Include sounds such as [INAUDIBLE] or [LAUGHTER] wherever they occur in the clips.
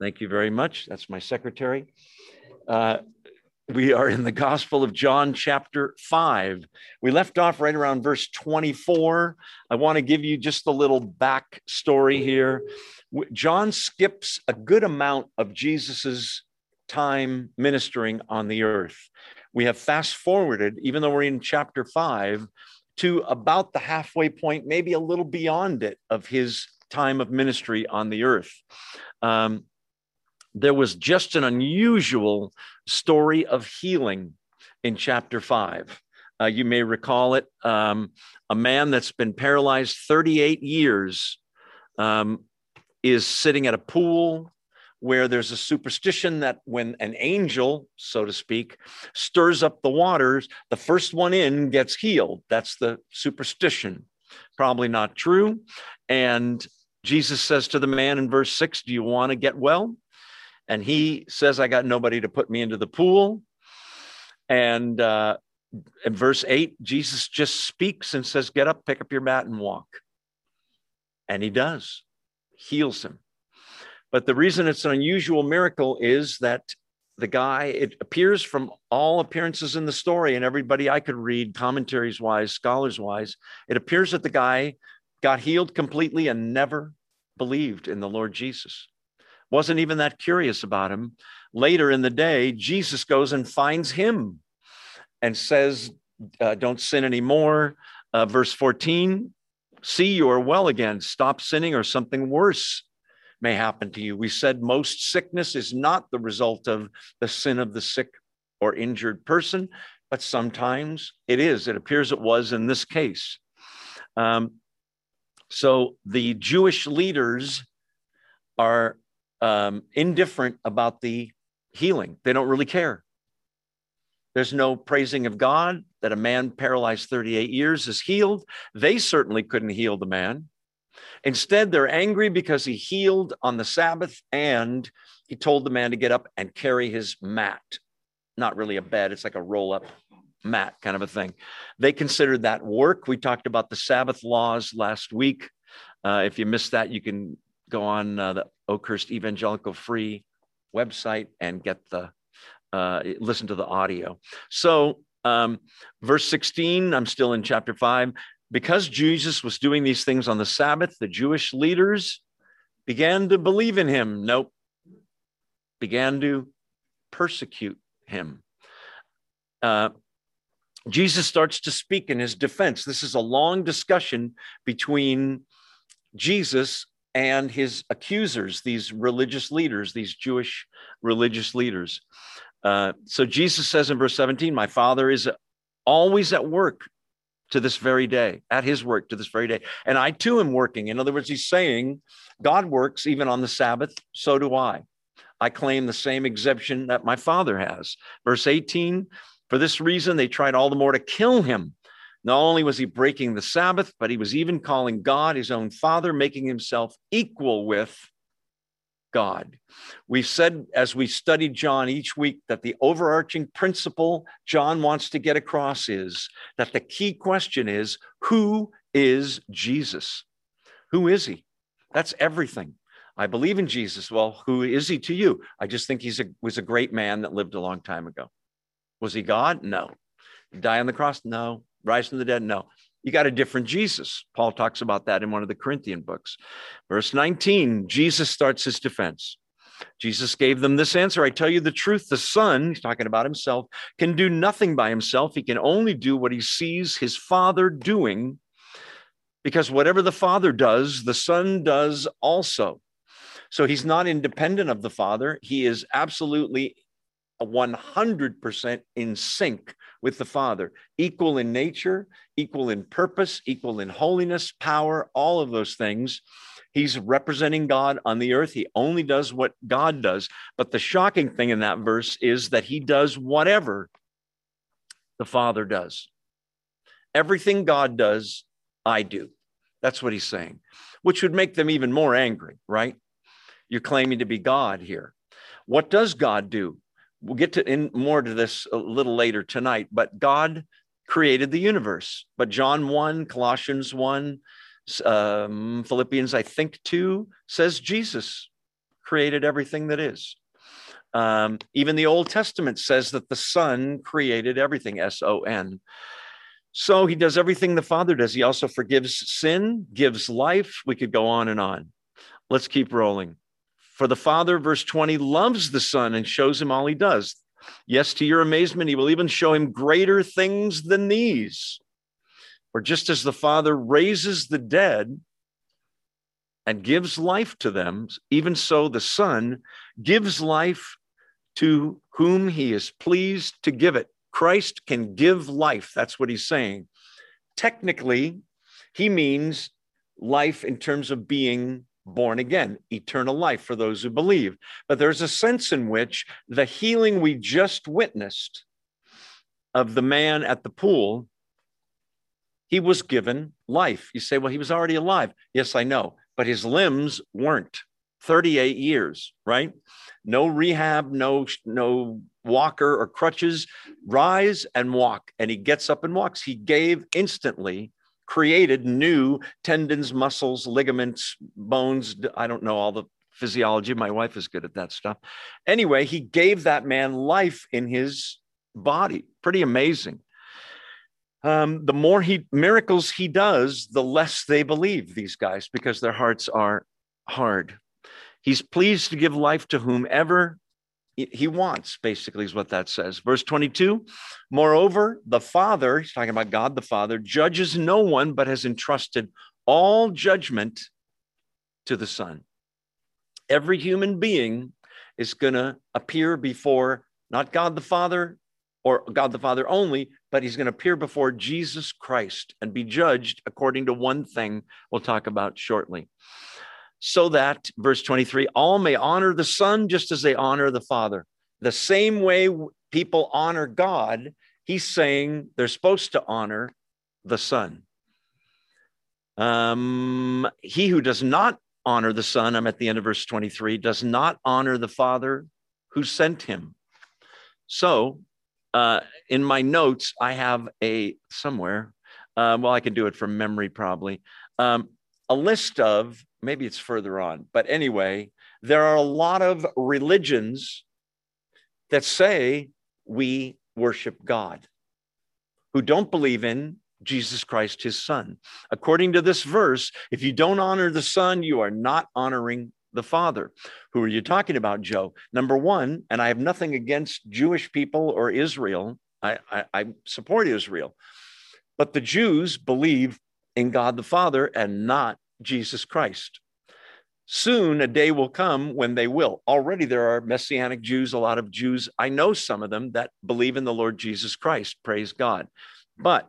Thank you very much. That's my secretary. Uh, we are in the Gospel of John, chapter 5. We left off right around verse 24. I want to give you just a little back story here. John skips a good amount of Jesus's time ministering on the earth. We have fast forwarded, even though we're in chapter 5, to about the halfway point, maybe a little beyond it, of his time of ministry on the earth. Um, there was just an unusual story of healing in chapter 5. Uh, you may recall it. Um, a man that's been paralyzed 38 years um, is sitting at a pool where there's a superstition that when an angel, so to speak, stirs up the waters, the first one in gets healed. That's the superstition. Probably not true. And Jesus says to the man in verse six, Do you want to get well? And he says, I got nobody to put me into the pool. And uh, in verse eight, Jesus just speaks and says, Get up, pick up your mat, and walk. And he does, heals him. But the reason it's an unusual miracle is that the guy, it appears from all appearances in the story and everybody I could read, commentaries wise, scholars wise, it appears that the guy got healed completely and never believed in the Lord Jesus. Wasn't even that curious about him. Later in the day, Jesus goes and finds him and says, uh, Don't sin anymore. Uh, verse 14, see, you are well again. Stop sinning, or something worse may happen to you. We said most sickness is not the result of the sin of the sick or injured person, but sometimes it is. It appears it was in this case. Um, so the Jewish leaders are um, indifferent about the healing, they don't really care. There's no praising of God that a man paralyzed 38 years is healed. They certainly couldn't heal the man. Instead, they're angry because he healed on the Sabbath and he told the man to get up and carry his mat. Not really a bed, it's like a roll up mat kind of a thing. They considered that work. We talked about the Sabbath laws last week. Uh, if you missed that, you can go on uh, the Oakhurst Evangelical Free website and get the uh, listen to the audio. So, um, verse 16, I'm still in chapter 5 because Jesus was doing these things on the Sabbath, the Jewish leaders began to believe in him. Nope. Began to persecute him. Uh, Jesus starts to speak in his defense. This is a long discussion between Jesus and his accusers, these religious leaders, these Jewish religious leaders. Uh, so Jesus says in verse 17, My Father is always at work to this very day, at his work to this very day. And I too am working. In other words, he's saying, God works even on the Sabbath, so do I. I claim the same exemption that my father has. Verse 18, for this reason, they tried all the more to kill him. Not only was he breaking the Sabbath, but he was even calling God his own father, making himself equal with God. We've said as we studied John each week that the overarching principle John wants to get across is that the key question is who is Jesus? Who is he? That's everything. I believe in Jesus. Well, who is he to you? I just think he was a great man that lived a long time ago. Was he God? No. Die on the cross? No. Rise from the dead? No. You got a different Jesus. Paul talks about that in one of the Corinthian books. Verse 19, Jesus starts his defense. Jesus gave them this answer I tell you the truth, the Son, he's talking about himself, can do nothing by himself. He can only do what he sees his Father doing, because whatever the Father does, the Son does also. So he's not independent of the Father. He is absolutely 100% in sync with the Father, equal in nature, equal in purpose, equal in holiness, power, all of those things. He's representing God on the earth. He only does what God does. But the shocking thing in that verse is that he does whatever the Father does. Everything God does, I do. That's what he's saying, which would make them even more angry, right? You're claiming to be God here. What does God do? We'll get to in more to this a little later tonight, but God created the universe. But John 1, Colossians 1, um, Philippians, I think 2, says Jesus created everything that is. Um, even the Old Testament says that the Son created everything, S O N. So he does everything the Father does. He also forgives sin, gives life. We could go on and on. Let's keep rolling. For the Father, verse 20, loves the Son and shows him all he does. Yes, to your amazement, he will even show him greater things than these. For just as the Father raises the dead and gives life to them, even so the Son gives life to whom he is pleased to give it. Christ can give life. That's what he's saying. Technically, he means life in terms of being born again, eternal life for those who believe. But there's a sense in which the healing we just witnessed of the man at the pool, he was given life. You say, well, he was already alive. Yes, I know, but his limbs weren't. 38 years, right? No rehab, no no walker or crutches. Rise and walk. And he gets up and walks. He gave instantly created new tendons, muscles, ligaments, bones. I don't know all the physiology. My wife is good at that stuff. Anyway, he gave that man life in his body. Pretty amazing. Um, the more he miracles he does, the less they believe these guys because their hearts are hard. He's pleased to give life to whomever he wants, basically, is what that says. Verse 22 Moreover, the Father, he's talking about God the Father, judges no one, but has entrusted all judgment to the Son. Every human being is going to appear before not God the Father or God the Father only, but he's going to appear before Jesus Christ and be judged according to one thing we'll talk about shortly so that, verse 23, all may honor the Son just as they honor the Father. The same way people honor God, he's saying they're supposed to honor the Son. Um, he who does not honor the Son, I'm at the end of verse 23, does not honor the Father who sent him. So, uh, in my notes, I have a somewhere, uh, well, I can do it from memory probably, um, a list of maybe it's further on, but anyway, there are a lot of religions that say we worship God who don't believe in Jesus Christ, his son. According to this verse, if you don't honor the son, you are not honoring the father. Who are you talking about, Joe? Number one, and I have nothing against Jewish people or Israel, I, I, I support Israel, but the Jews believe in God the Father and not Jesus Christ. Soon a day will come when they will. Already there are Messianic Jews, a lot of Jews. I know some of them that believe in the Lord Jesus Christ. Praise God. But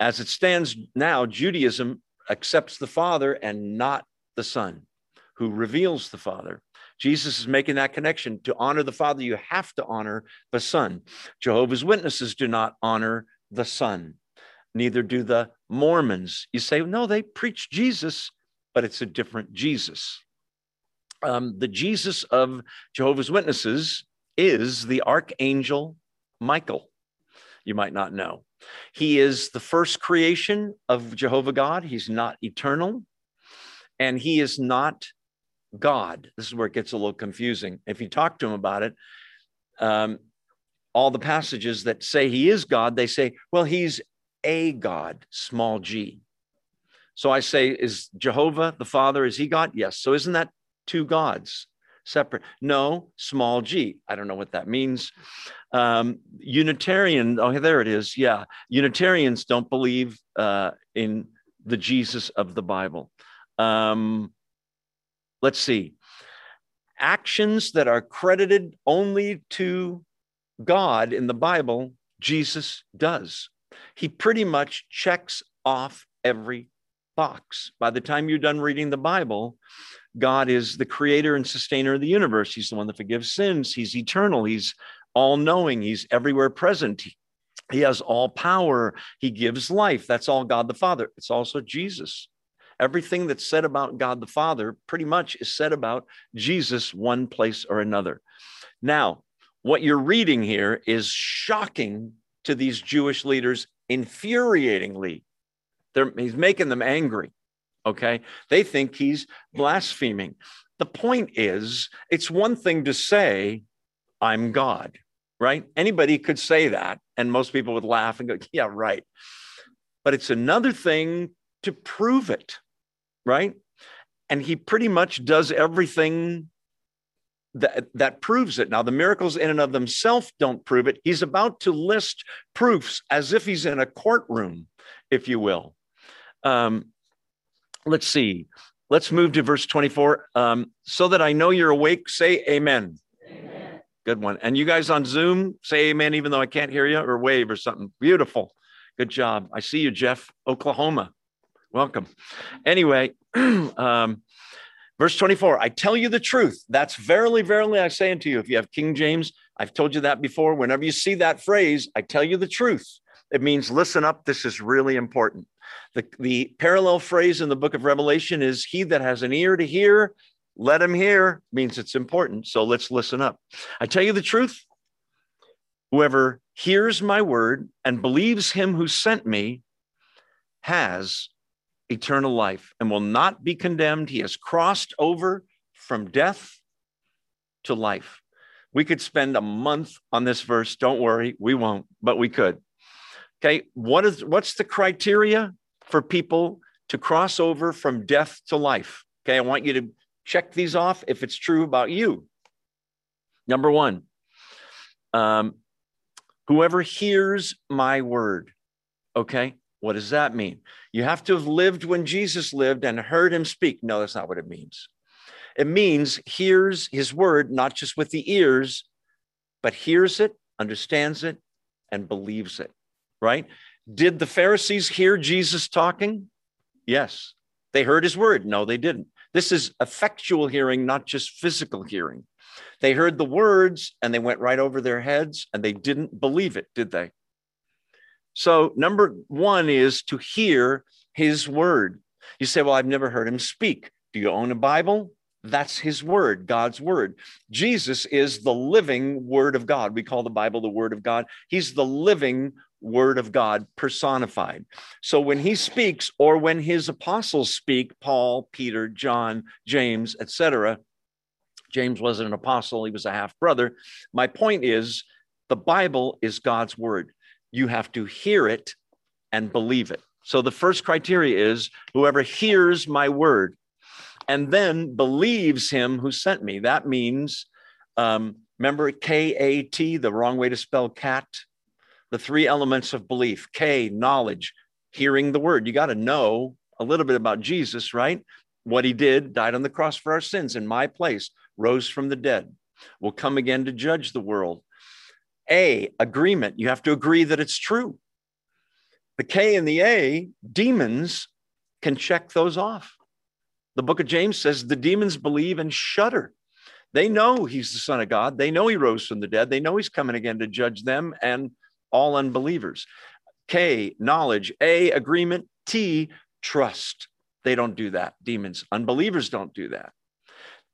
as it stands now, Judaism accepts the Father and not the Son, who reveals the Father. Jesus is making that connection. To honor the Father, you have to honor the Son. Jehovah's Witnesses do not honor the Son, neither do the Mormons. You say, no, they preach Jesus but it's a different Jesus. Um, the Jesus of Jehovah's Witnesses is the archangel Michael. You might not know. He is the first creation of Jehovah God. He's not eternal, and he is not God. This is where it gets a little confusing. If you talk to him about it, um, all the passages that say he is God, they say, well, he's a God, small g. So I say, is Jehovah the Father, is he God? Yes. So isn't that two gods separate? No, small g. I don't know what that means. Um, Unitarian, oh, there it is. Yeah. Unitarians don't believe uh, in the Jesus of the Bible. Um, let's see. Actions that are credited only to God in the Bible, Jesus does. He pretty much checks off every box. By the time you're done reading the Bible, God is the creator and sustainer of the universe. He's the one that forgives sins. He's eternal. He's all knowing. He's everywhere present. He has all power. He gives life. That's all God the Father. It's also Jesus. Everything that's said about God the Father pretty much is said about Jesus, one place or another. Now, what you're reading here is shocking to these Jewish leaders, infuriatingly they're, he's making them angry. Okay. They think he's blaspheming. the point is, it's one thing to say, I'm God, right? Anybody could say that, and most people would laugh and go, [LAUGHS] Yeah, right. But it's another thing to prove it, right? And he pretty much does everything that, that proves it. Now, the miracles in and of themselves don't prove it. He's about to list proofs as if he's in a courtroom, if you will. Um, let's see. Let's move to verse 24. Um, so that I know you're awake, say amen. amen. Good one. And you guys on Zoom, say amen, even though I can't hear you, or wave or something. Beautiful. Good job. I see you, Jeff, Oklahoma. Welcome. Anyway, [CLEARS THROAT] um, verse 24 I tell you the truth. That's verily, verily, I say unto you. If you have King James, I've told you that before. Whenever you see that phrase, I tell you the truth, it means listen up. This is really important. The, the parallel phrase in the book of Revelation is He that has an ear to hear, let him hear, means it's important. So let's listen up. I tell you the truth. Whoever hears my word and believes him who sent me has eternal life and will not be condemned. He has crossed over from death to life. We could spend a month on this verse. Don't worry, we won't, but we could. Okay, what is what's the criteria for people to cross over from death to life? Okay, I want you to check these off if it's true about you. Number one, um, whoever hears my word. Okay, what does that mean? You have to have lived when Jesus lived and heard him speak. No, that's not what it means. It means hears his word, not just with the ears, but hears it, understands it, and believes it, right? Did the Pharisees hear Jesus talking? Yes. They heard his word. No, they didn't. This is effectual hearing, not just physical hearing. They heard the words and they went right over their heads and they didn't believe it, did they? So, number one is to hear his word. You say, Well, I've never heard him speak. Do you own a Bible? That's his word, God's word. Jesus is the living word of God. We call the Bible the word of God. He's the living word of God personified. So when he speaks or when his apostles speak, Paul, Peter, John, James, etc., James wasn't an apostle, he was a half brother. My point is the Bible is God's word you have to hear it and believe it. So the first criteria is whoever hears my word and then believes him who sent me. That means, um, remember K A T, the wrong way to spell cat? The three elements of belief K, knowledge, hearing the word. You got to know a little bit about Jesus, right? What he did, died on the cross for our sins in my place, rose from the dead, will come again to judge the world, a, agreement. You have to agree that it's true. The K and the A, demons can check those off. The book of James says the demons believe and shudder. They know he's the Son of God. They know he rose from the dead. They know he's coming again to judge them and all unbelievers. K, knowledge. A, agreement. T, trust. They don't do that. Demons, unbelievers don't do that.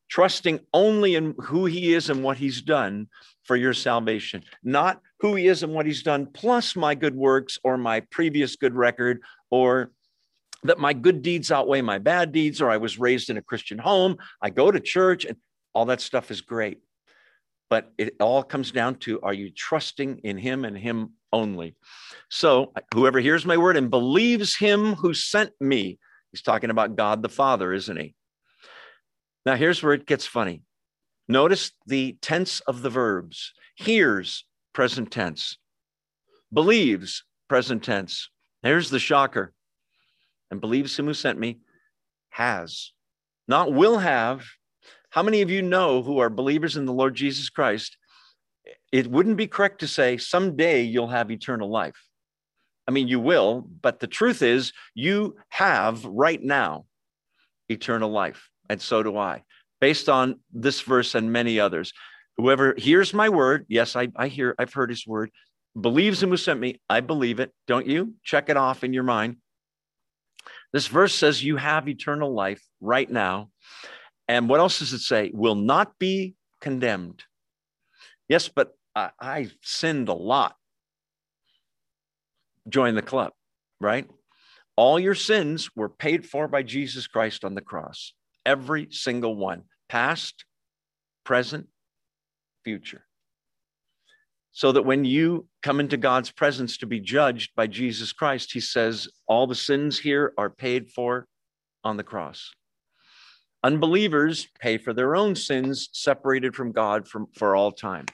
Trusting only in who he is and what he's done for your salvation, not who he is and what he's done, plus my good works or my previous good record, or that my good deeds outweigh my bad deeds, or I was raised in a Christian home, I go to church, and all that stuff is great. But it all comes down to are you trusting in him and him only? So, whoever hears my word and believes him who sent me, he's talking about God the Father, isn't he? Now, here's where it gets funny. Notice the tense of the verbs hears, present tense, believes, present tense. Here's the shocker and believes him who sent me has, not will have. How many of you know who are believers in the Lord Jesus Christ? It wouldn't be correct to say someday you'll have eternal life. I mean, you will, but the truth is, you have right now eternal life, and so do I based on this verse and many others. Whoever hears my word, yes, I, I hear, I've heard his word, believes him who sent me, I believe it. Don't you? Check it off in your mind. This verse says you have eternal life right now. And what else does it say? Will not be condemned. Yes, but I, I sinned a lot. Join the club, right? All your sins were paid for by Jesus Christ on the cross every single one. past, present, future. So that when you come into God's presence to be judged by Jesus Christ, he says, all the sins here are paid for on the cross. Unbelievers pay for their own sins, separated from God from, for all time.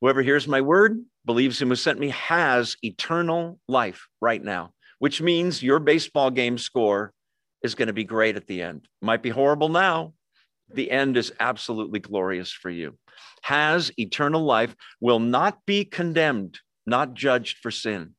Whoever hears my word, believes him who sent me, has eternal life right now, which means your baseball game score is going to be great at the end. Might be horrible now. The end is absolutely glorious for you. Has eternal life, will not be condemned, not judged for sin.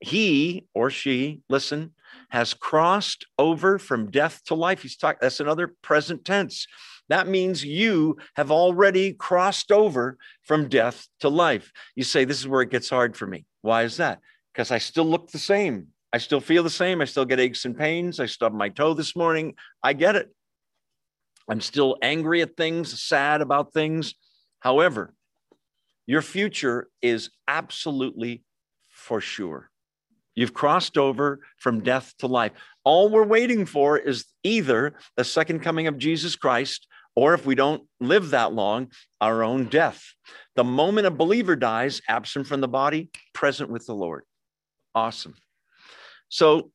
He or she, listen, has crossed over from death to life. He's talking, that's another present tense. That means you have already crossed over from death to life. You say, This is where it gets hard for me. Why is that? Because I still look the same. I still feel the same. I still get aches and pains. I stubbed my toe this morning. I get it. I'm still angry at things, sad about things. However, your future is absolutely for sure. You've crossed over from death to life. All we're waiting for is either the second coming of Jesus Christ, or if we don't live that long, our own death. The moment a believer dies, absent from the body, present with the Lord. Awesome. So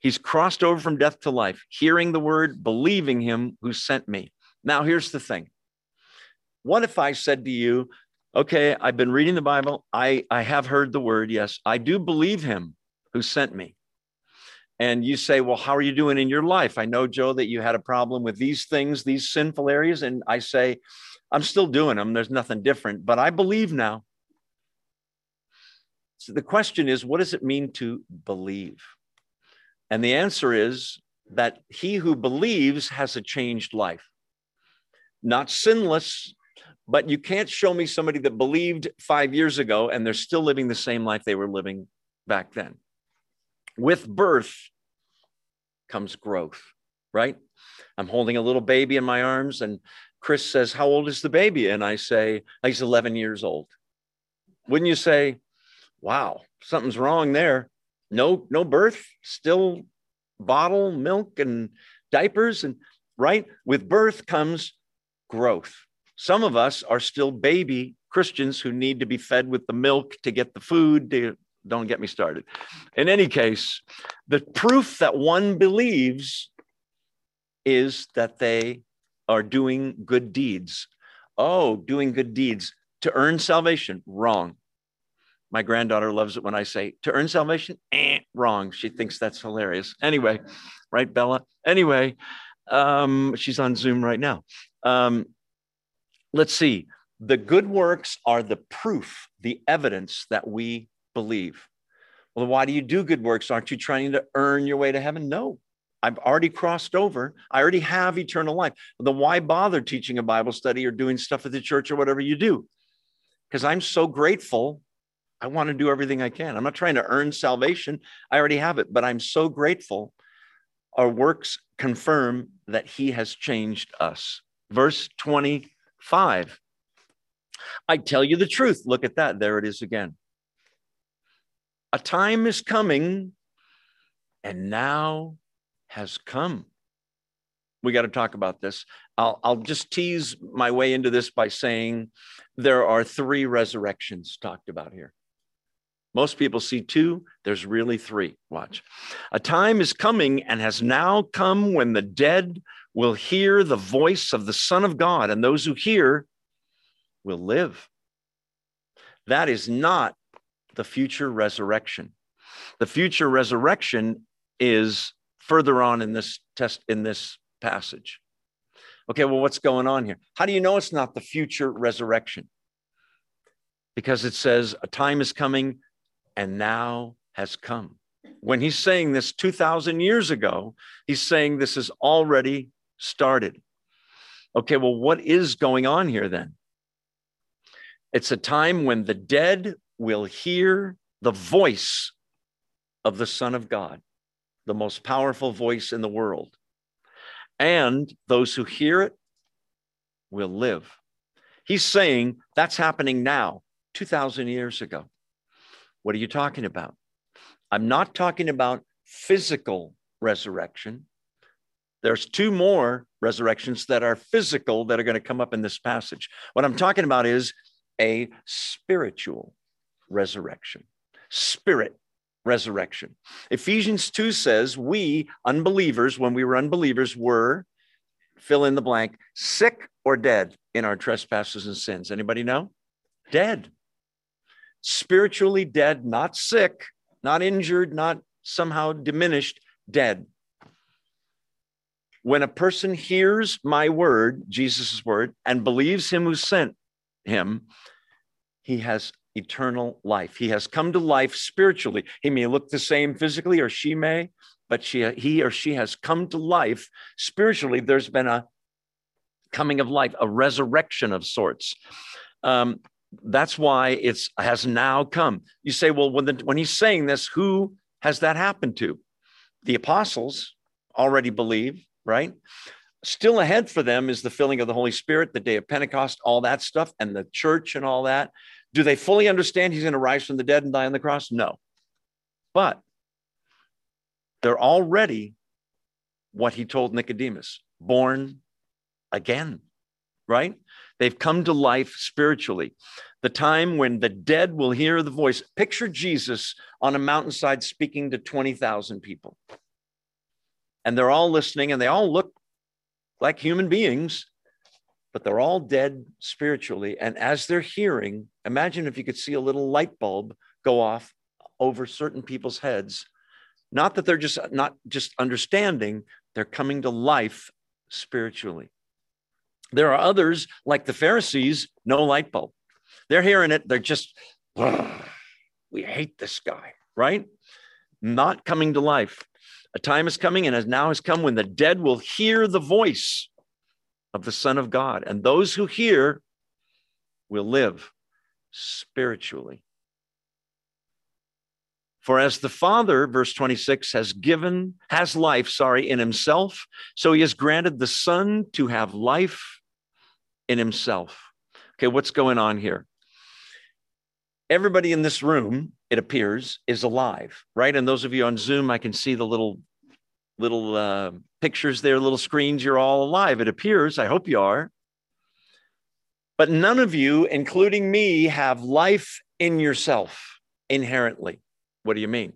he's crossed over from death to life, hearing the word, believing him who sent me. Now, here's the thing. What if I said to you, okay, I've been reading the Bible. I, I have heard the word. Yes, I do believe him who sent me. And you say, Well, how are you doing in your life? I know, Joe, that you had a problem with these things, these sinful areas. And I say, I'm still doing them. There's nothing different, but I believe now. So the question is, what does it mean to believe? And the answer is that he who believes has a changed life. Not sinless, but you can't show me somebody that believed five years ago and they're still living the same life they were living back then with birth comes growth, right? I'm holding a little baby in my arms, and Chris says, How old is the baby? And I say, He's 11 years old. Wouldn't you say, Wow, something's wrong there? No, no birth, still bottle milk and diapers. And right with birth comes growth. Some of us are still baby Christians who need to be fed with the milk to get the food to don't get me started. In any case, the proof that one believes is that they are doing good deeds. Oh, doing good deeds to earn salvation, wrong. My granddaughter loves it when I say to earn salvation, eh, wrong. She thinks that's hilarious. Anyway, right, Bella? Anyway, um, she's on Zoom right now. Um, let's see. The good works are the proof, the evidence that we believe. Well, why do you do good works? Aren't you trying to earn your way to heaven? No, I've already crossed over. I already have eternal life. Then why bother teaching a Bible study or doing stuff at the church or whatever you do? Because I'm so grateful. I want to do everything I can. I'm not trying to earn salvation. I already have it, but I'm so grateful. Our works confirm that He has changed us. Verse 25. I tell you the truth. Look at that. There it is again. A time is coming and now has come. We got to talk about this. I'll, I'll just tease my way into this by saying there are three resurrections talked about here. Most people see two, there's really three. Watch. A time is coming and has now come when the dead will hear the voice of the Son of God, and those who hear will live. That is not the future resurrection. The future resurrection is further on in this test in this passage. Okay, well, what's going on here? How do you know it's not the future resurrection? Because it says a time is coming and now has come. When he's saying this 2,000 years ago, he's saying this has already started. Okay, well, what is going on here then? It's a time when the dead will hear the voice of the Son of God, the most powerful voice in the world. And those who hear it will live. He's saying that's happening now, 2,000 years ago. What are you talking about? I'm not talking about physical resurrection. There's two more resurrections that are physical that are going to come up in this passage. What I'm talking about is a spiritual resurrection. Spirit resurrection. Ephesians 2 says, We unbelievers, when we were unbelievers, were fill in the blank, sick or dead in our trespasses and sins. Anybody know? Dead. Spiritually dead, not sick, not injured, not somehow diminished, dead. When a person hears my word, Jesus' word, and believes him who sent him, he has eternal life. He has come to life spiritually. He may look the same physically, or she may, but she, he or she has come to life spiritually. There's been a coming of life, a resurrection of sorts. Um, that's why it's has now come. You say, well, when the, when he's saying this, who has that happened to? The apostles already believe, right? Still ahead for them is the filling of the Holy Spirit, the day of Pentecost, all that stuff, and the church and all that. Do they fully understand he's going to rise from the dead and die on the cross? No. But they're already what he told Nicodemus born again, right? They've come to life spiritually. The time when the dead will hear the voice. Picture Jesus on a mountainside speaking to 20,000 people. And they're all listening and they all look like human beings, but they're all dead spiritually. And as they're hearing, imagine if you could see a little light bulb go off over certain people's heads. Not that they're just not just understanding, they're coming to life spiritually. There are others, like the Pharisees, no light bulb. They're hearing it, they're just, we hate this guy, right? Not coming to life. A time is coming and as now has come when the dead will hear the voice of the Son of God. And those who hear will live spiritually. For as the Father, verse 26, has given, has life, sorry, in himself, so he has granted the Son to have life in himself. Okay, what's going on here? Everybody in this room, it appears, is alive, right? And those of you on Zoom, I can see the little little uh, pictures there, little screens. You're all alive. It appears. I hope you are. But none of you, including me, have life in yourself inherently. What do you mean?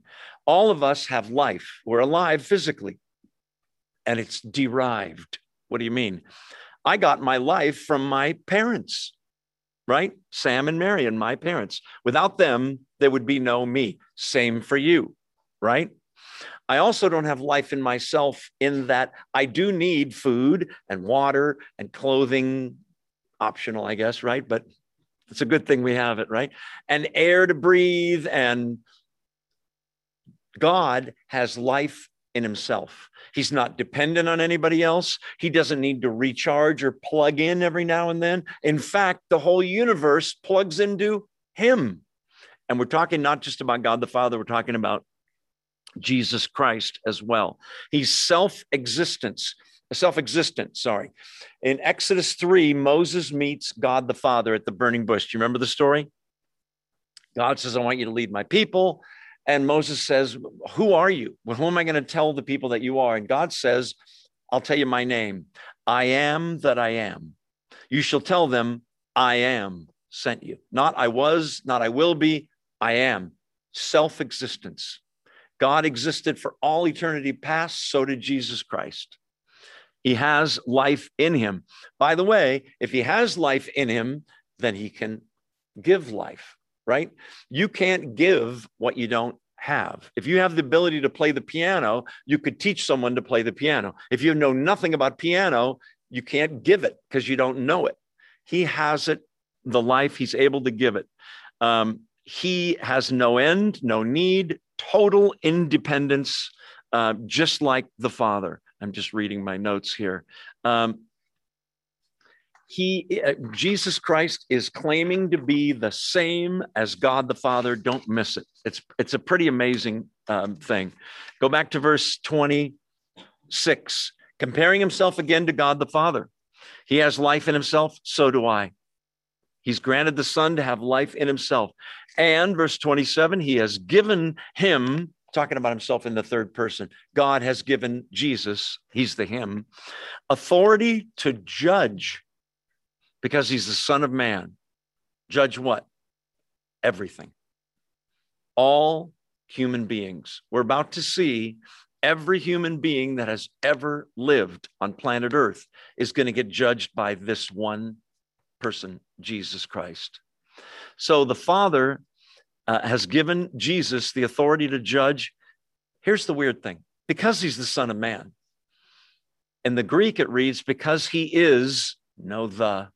All of us have life. We're alive physically, and it's derived. What do you mean? I got my life from my parents, right? Sam and Mary and my parents. Without them, there would be no me. Same for you, right? I also don't have life in myself in that I do need food and water and clothing, optional, I guess, right? But it's a good thing we have it, right? And air to breathe. And God has life in himself. He's not dependent on anybody else. He doesn't need to recharge or plug in every now and then. In fact, the whole universe plugs into him. And we're talking not just about God the Father, we're talking about Jesus Christ as well. He's self existence, self existent, sorry. In Exodus 3, Moses meets God the Father at the burning bush. Do you remember the story? God says, I want you to lead my people. And Moses says, Who are you? Well, who am I going to tell the people that you are? And God says, I'll tell you my name. I am that I am. You shall tell them, I am sent you. Not I was, not I will be, I am. Self existence. God existed for all eternity past, so did Jesus Christ. He has life in him. By the way, if he has life in him, then he can give life, right? You can't give what you don't have. If you have the ability to play the piano, you could teach someone to play the piano. If you know nothing about piano, you can't give it because you don't know it. He has it, the life, he's able to give it. Um, he has no end, no need, total independence, uh, just like the Father. I'm just reading my notes here. Um, he, uh, Jesus Christ, is claiming to be the same as God the Father. Don't miss it. It's it's a pretty amazing um, thing. Go back to verse 26, comparing himself again to God the Father. He has life in himself. So do I. He's granted the Son to have life in himself. And verse 27, he has given him talking about himself in the third person. God has given Jesus, he's the him, authority to judge because he's the Son of Man. Judge what? Everything. All human beings. We're about to see every human being that has ever lived on planet Earth is going to get judged by this one person, Jesus Christ. So the Father uh, has given Jesus the authority to judge. Here's the weird thing because he's the Son of Man. In the Greek, it reads, because he is, no, the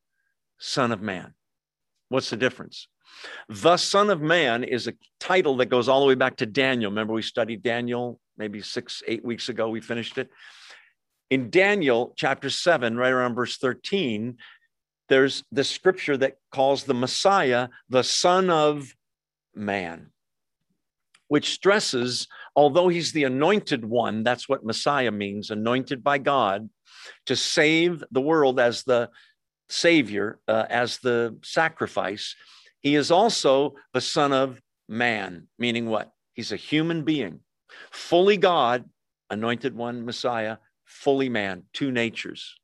Son of Man. What's the difference? The Son of Man is a title that goes all the way back to Daniel. Remember, we studied Daniel maybe six, eight weeks ago. We finished it. In Daniel chapter 7, right around verse 13, there's the scripture that calls the Messiah the Son of Man, which stresses, although he's the anointed one, that's what Messiah means, anointed by God to save the world as the Savior, uh, as the sacrifice. He is also the Son of Man, meaning what? He's a human being, fully God, anointed one, Messiah, fully man, two natures.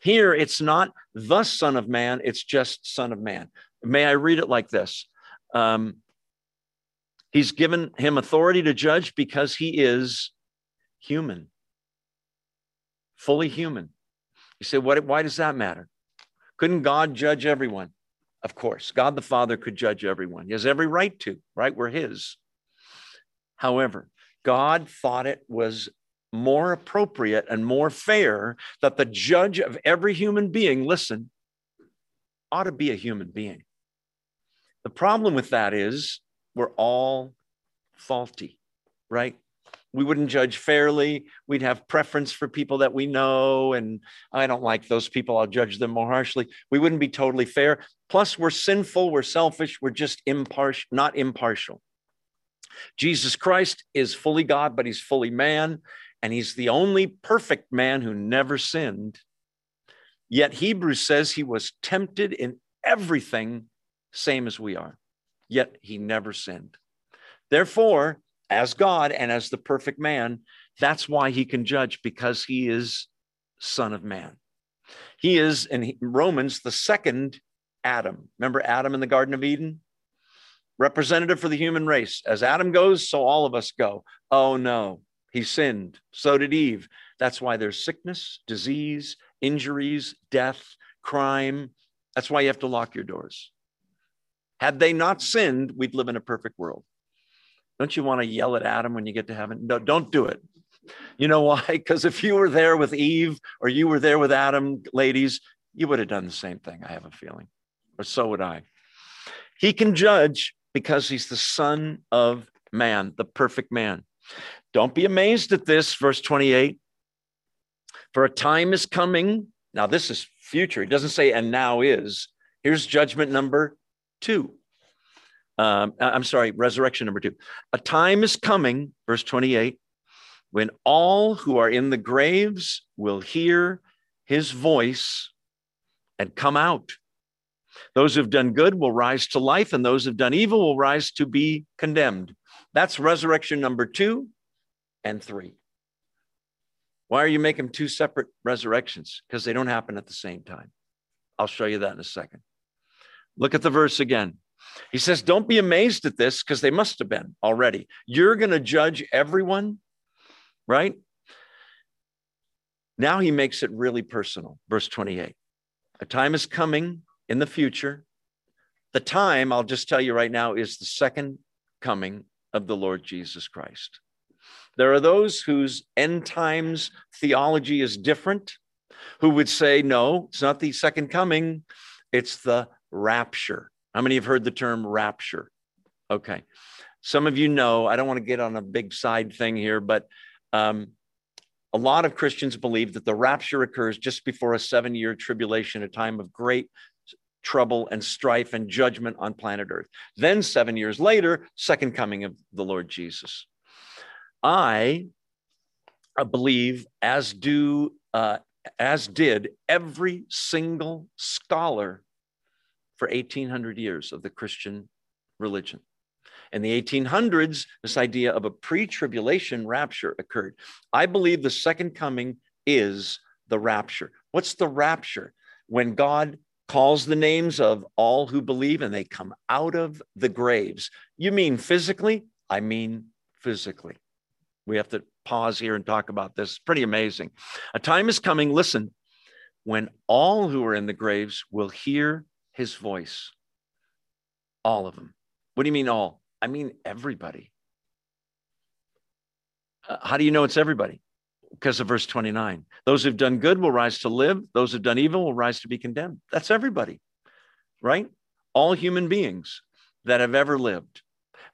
Here, it's not the Son of Man, it's just Son of Man. May I read it like this? Um, he's given him authority to judge because he is human, fully human. You say, what, why does that matter? Couldn't God judge everyone? Of course, God the Father could judge everyone. He has every right to, right? We're His. However, God thought it was more appropriate and more fair that the judge of every human being, listen, ought to be a human being. The problem with that is we're all faulty, right? We wouldn't judge fairly. We'd have preference for people that we know, and I don't like those people. I'll judge them more harshly. We wouldn't be totally fair. Plus, we're sinful, we're selfish, we're just impartial, not impartial. Jesus Christ is fully God, but he's fully man, and he's the only perfect man who never sinned. Yet Hebrews says he was tempted in everything, same as we are, yet he never sinned. Therefore, as God and as the perfect man, that's why he can judge because he is Son of Man. He is in Romans the second Adam. Remember Adam in the Garden of Eden? Representative for the human race. As Adam goes, so all of us go. Oh no, he sinned. So did Eve. That's why there's sickness, disease, injuries, death, crime. That's why you have to lock your doors. Had they not sinned, we'd live in a perfect world. Don't you want to yell at Adam when you get to heaven? No, don't do it. You know why? [LAUGHS] Because if you were there with Eve or you were there with Adam, ladies, you would have done the same thing, I have a feeling. Or so would I. He can judge because he's the son of man, the perfect man. Don't be amazed at this, verse 28. For a time is coming. Now, this is future. He doesn't say, and now is. Here's judgment number two. Um, I'm sorry, resurrection number two. A time is coming, verse 28, when all who are in the graves will hear his voice and come out. Those who've done good will rise to life, and those who've done evil will rise to be condemned. That's resurrection number two and three. Why are you making two separate resurrections? Because they don't happen at the same time. I'll show you that in a second. Look at the verse again. He says, Don't be amazed at this because they must have been already. You're going to judge everyone, right? Now he makes it really personal. Verse 28 A time is coming in the future. The time, I'll just tell you right now, is the second coming of the Lord Jesus Christ. There are those whose end times theology is different, who would say, no, it's not the second coming, it's the rapture. How many have heard the term rapture? Okay. Some of you know, I don't want to get on a big side thing here, but um, a lot of Christians believe that the rapture occurs just before a seven year tribulation, a time of great trouble and strife and judgment on planet Earth. Then, seven years later, second coming of the Lord Jesus. I believe, as do uh, as did every single scholar for 1800 years of the Christian religion. In the 1800s, this idea of a pre tribulation rapture occurred. I believe the second coming is the rapture. What's the rapture? When God calls the names of all who believe and they come out of the graves. You mean physically? I mean physically. We have to pause here and talk about this. It's pretty amazing. A time is coming, listen, when all who are in the graves will hear his voice. All of them. What do you mean, all? I mean, everybody. Uh, how do you know it's everybody? Because of verse 29. Those who've done good will rise to live, those who've done evil will rise to be condemned. That's everybody, right? All human beings that have ever lived.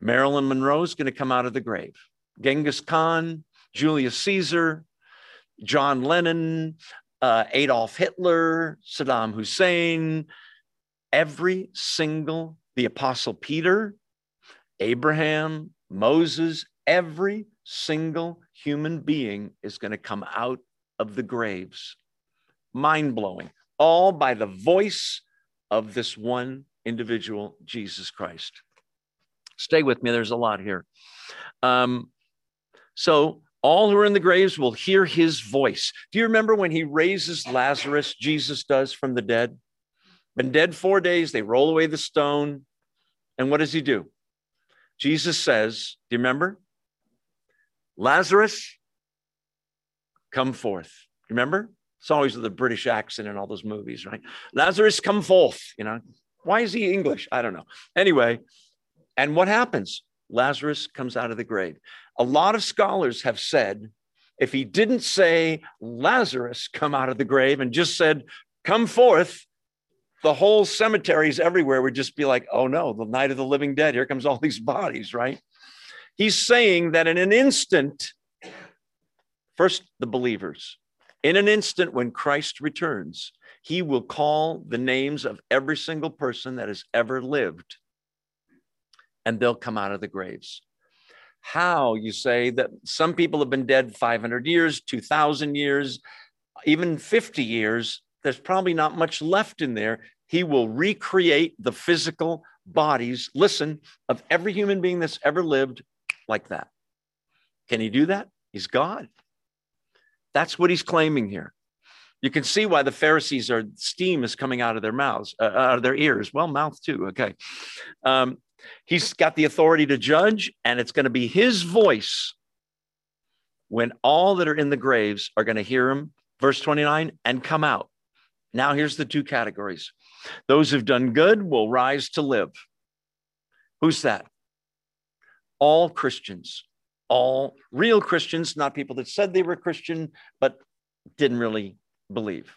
Marilyn Monroe is going to come out of the grave. Genghis Khan, Julius Caesar, John Lennon, uh, Adolf Hitler, Saddam Hussein, every single, the Apostle Peter, Abraham, Moses, every single human being is going to come out of the graves. Mind blowing. All by the voice of this one individual, Jesus Christ. Stay with me, there's a lot here. Um, so, all who are in the graves will hear his voice. Do you remember when he raises Lazarus, Jesus does from the dead? Been dead four days, they roll away the stone. And what does he do? Jesus says, Do you remember? Lazarus, come forth. Remember? It's always with the British accent in all those movies, right? Lazarus, come forth. You know, why is he English? I don't know. Anyway, and what happens? Lazarus comes out of the grave. A lot of scholars have said if he didn't say Lazarus come out of the grave and just said, come forth, the whole cemeteries everywhere would just be like, oh no, the night of the living dead, here comes all these bodies, right? He's saying that in an instant, first the believers, in an instant when Christ returns, he will call the names of every single person that has ever lived, and they'll come out of the graves. How you say that some people have been dead 500 years, 2,000 years, even 50 years, there's probably not much left in there. He will recreate the physical bodies, listen, of every human being that's ever lived like that. Can he do that? He's God. That's what he's claiming here. You can see why the Pharisees are steam is coming out of their mouths, uh, out of their ears. Well, mouth too. Okay. Um, he's got the authority to judge, and it's going to be his voice when all that are in the graves are going to hear him. Verse 29 and come out. Now, here's the two categories those who've done good will rise to live. Who's that? All Christians, all real Christians, not people that said they were Christian, but didn't really believe.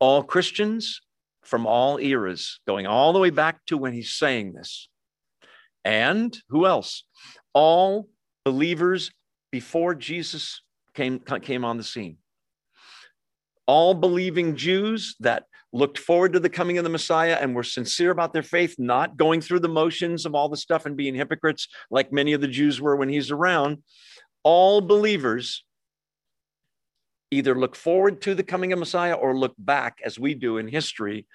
All Christians from all eras, going all the way back to when he's saying this. And who else? All believers before Jesus came, came on the scene all believing Jews that looked forward to the coming of the Messiah and were sincere about their faith, not going through the motions of all the stuff and being hypocrites like many of the Jews were when he's around. All believers either look forward to the coming of Messiah or look back as we do in history.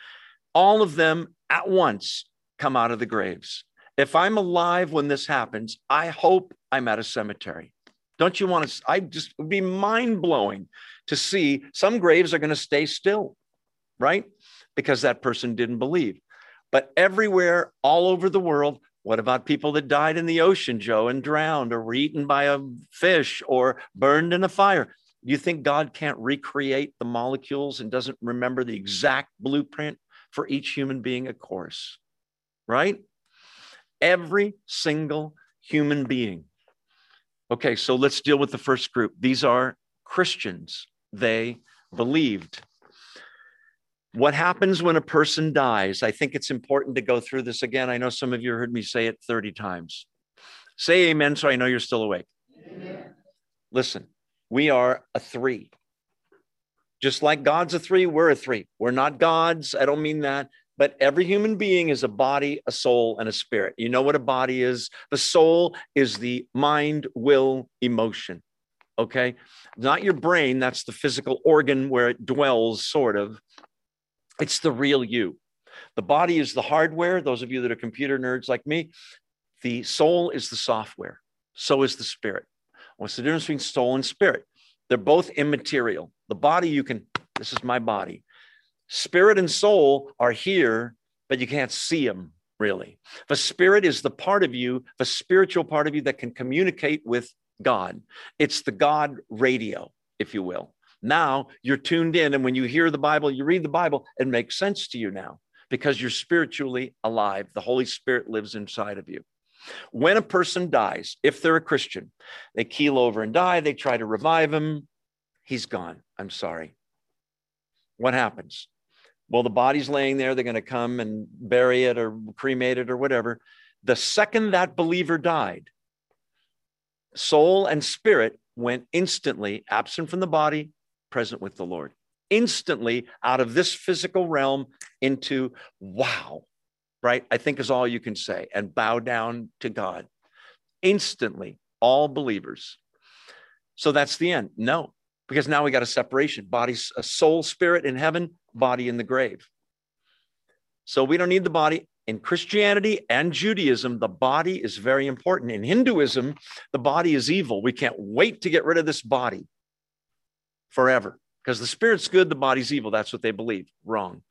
All of them at once come out of the graves. If I'm alive when this happens, I hope I'm at a cemetery. Don't you want to? I just would be mind blowing to see some graves are going to stay still, right? Because that person didn't believe. But everywhere, all over the world, what about people that died in the ocean, Joe, and drowned or were eaten by a fish or burned in a fire? You think God can't recreate the molecules and doesn't remember the exact blueprint for each human being? Of course, right? Every single human being. Okay, so let's deal with the first group. These are Christians they believed. What happens when a person dies? I think it's important to go through this again. I know some of you heard me say it 30 times. Say amen so I know you're still awake. Amen. Listen, we are a three. Just like God's a three, we're a three. We're not gods. I don't mean that. But every human being is a body, a soul, and a spirit. You know what a body is? The soul is the mind, will, emotion okay? Not your brain, that's the physical organ where it dwells, sort of. It's the real you. The body is the hardware. Those of you that are computer nerds like me, The soul is the software, so is the spirit. What's the difference between soul and spirit? They're both immaterial. The body, you can, this is my body. Spirit and soul are here, but you can't see them really. The spirit is the part of you, the spiritual part of you that can communicate with God. It's the God radio, if you will. Now you're tuned in, and when you hear the Bible, you read the Bible, it makes sense to you now because you're spiritually alive. The Holy Spirit lives inside of you. When a person dies, if they're a Christian, they keel over and die, they try to revive him, he's gone. I'm sorry. What happens? Well, the body's laying there, they're going to come and bury it or cremate it or whatever. The second that believer died, soul and spirit went instantly absent from the body, present with the Lord. Instantly out of this physical realm into wow, right? I think is all you can say and bow down to God. Instantly, all believers. So that's the end. No, because now we got a separation body, a soul, spirit in heaven, body in the grave. So we don't need the body. In Christianity and Judaism, the body is very important. In Hinduism, the body is evil. We can't wait to get rid of this body forever because the spirit's good, the body's evil. That's what they believe. Wrong.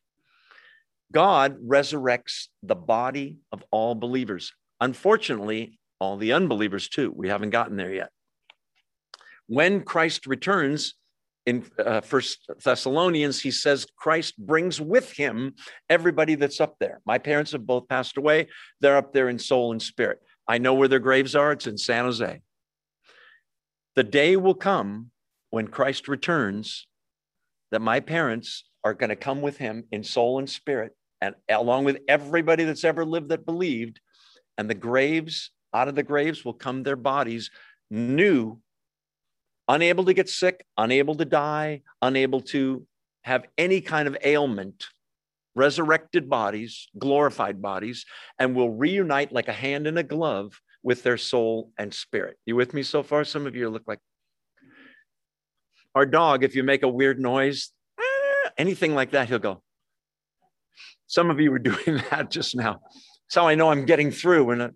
God resurrects the body of all believers. Unfortunately, all the unbelievers too. We haven't gotten there yet. When Christ returns in uh, First Thessalonians, he says Christ brings with him everybody that's up there. My parents have both passed away. They're up there in soul and spirit. I know where their graves are. It's in San Jose. The day will come when Christ returns that my parents are going to come with him in soul and spirit, and along with everybody that's ever lived that believed, and the graves, out of the graves will come their bodies, new, unable to get sick, unable to die, unable to have any kind of ailment, resurrected bodies, glorified bodies, and will reunite like a hand in a glove with their soul and spirit. You with me so far? Some of you look like our dog, if you make a weird noise, anything like that, he'll go. Some of you were [LAUGHS] doing that just now. So I know I'm getting through. And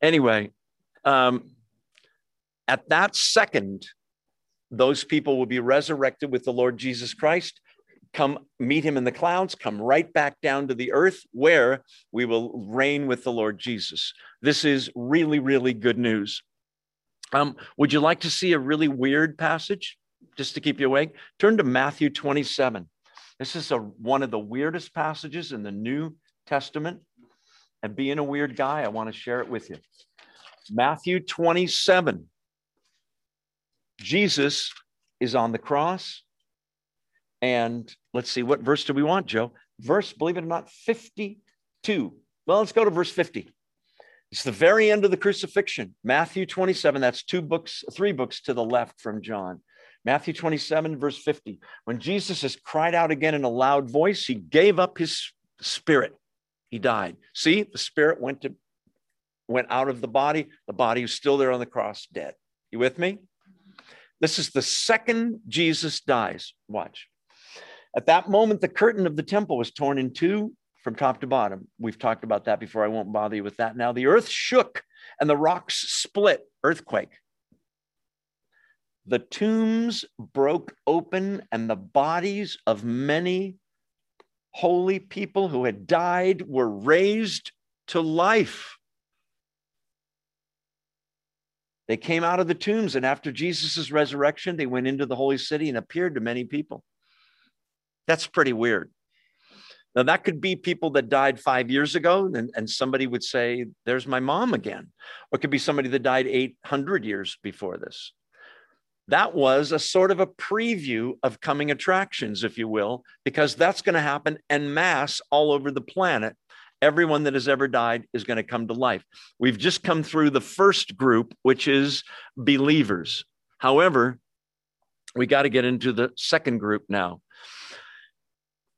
anyway, um, at that second, those people will be resurrected with the Lord Jesus Christ. Come meet him in the clouds, come right back down to the earth where we will reign with the Lord Jesus. This is really, really good news. Um, would you like to see a really weird passage? just to keep you awake, turn to Matthew 27. This is a, one of the weirdest passages in the New Testament. And being a weird guy, I want to share it with you. Matthew 27. Jesus is on the cross. And let's see, what verse do we want, Joe? Verse, believe it or not, 52. Well, let's go to verse 50. It's the very end of the crucifixion. Matthew 27, that's two books, three books to the left from John. Matthew 27, verse 50. When Jesus has cried out again in a loud voice, he gave up his spirit. He died. See, the spirit went to went out of the body. The body was still there on the cross, dead. You with me? This is the second Jesus dies. Watch. At that moment, the curtain of the temple was torn in two from top to bottom. We've talked about that before. I won't bother you with that now. The earth shook and the rocks split, earthquake. The tombs broke open, and the bodies of many holy people who had died were raised to life. They came out of the tombs, and after Jesus' resurrection, they went into the holy city and appeared to many people. That's pretty weird. Now, that could be people that died five years ago, and, and somebody would say, There's my mom again. Or it could be somebody that died 800 years before this that was a sort of a preview of coming attractions, if you will, because that's going to happen en masse all over the planet. Everyone that has ever died is going to come to life. We've just come through the first group, which is believers. However, we got to get into the second group now.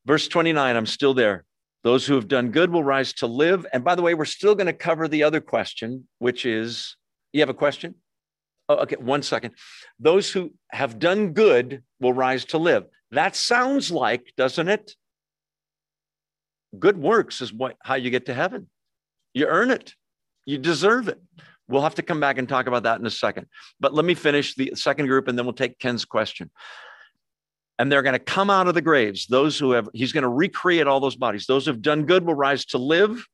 Verse 29, I'm still there. Those who have done good will rise to live. And by the way, we're still going to cover the other question, which is you have a question? Oh, okay, one second. Those who have done good will rise to live. That sounds like, doesn't it? Good works is what how you get to heaven. You earn it. You deserve it. We'll have to come back and talk about that in a second. But let me finish the second group and then we'll take Ken's question. And they're going to come out of the graves. Those who have, he's going to recreate all those bodies. Those who have done good will rise to live.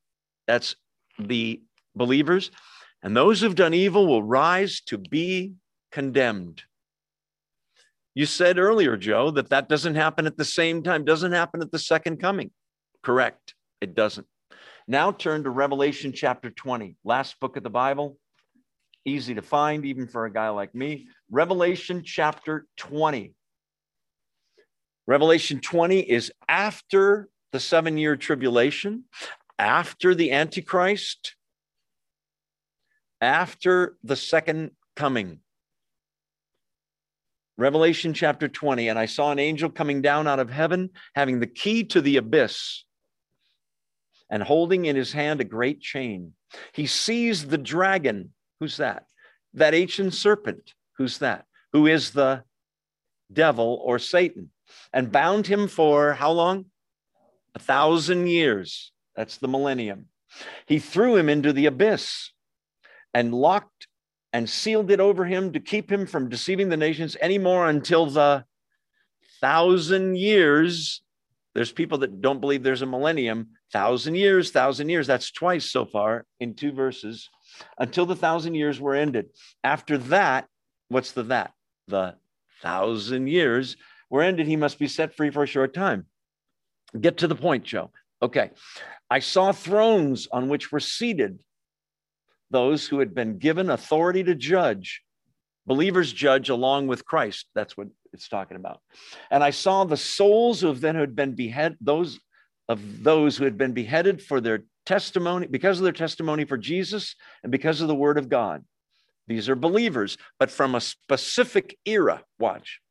That's the believers. And those who've done evil will rise to be condemned. You said earlier, Joe, that that doesn't happen at the same time, doesn't happen at the second coming. Correct. It doesn't. Now turn to Revelation chapter 20, last book of the Bible. Easy to find, even for a guy like me. Revelation chapter 20. Revelation 20 is after the seven year tribulation, after the Antichrist, after the second coming. Revelation chapter 20. And I saw an angel coming down out of heaven, having the key to the abyss and holding in his hand a great chain. He sees the dragon. Who's that? That ancient serpent. Who's that? Who is the devil or Satan? And bound him for how long? A thousand years. That's the millennium. He threw him into the abyss and locked and sealed it over him to keep him from deceiving the nations anymore until the thousand years. There's people that don't believe there's a millennium. Thousand years, thousand years. That's twice so far in two verses. Until the thousand years were ended. After that, what's the that? The thousand years were ended. He must be set free for a short time. Get to the point, Joe. Okay. I saw thrones on which were seated those who had been given authority to judge. Believers judge along with Christ. That's what it's talking about. And I saw the souls of then who had been beheaded, those of those who had been beheaded for their testimony, because of their testimony for Jesus and because of the word of God. These are believers, but from a specific era. Watch.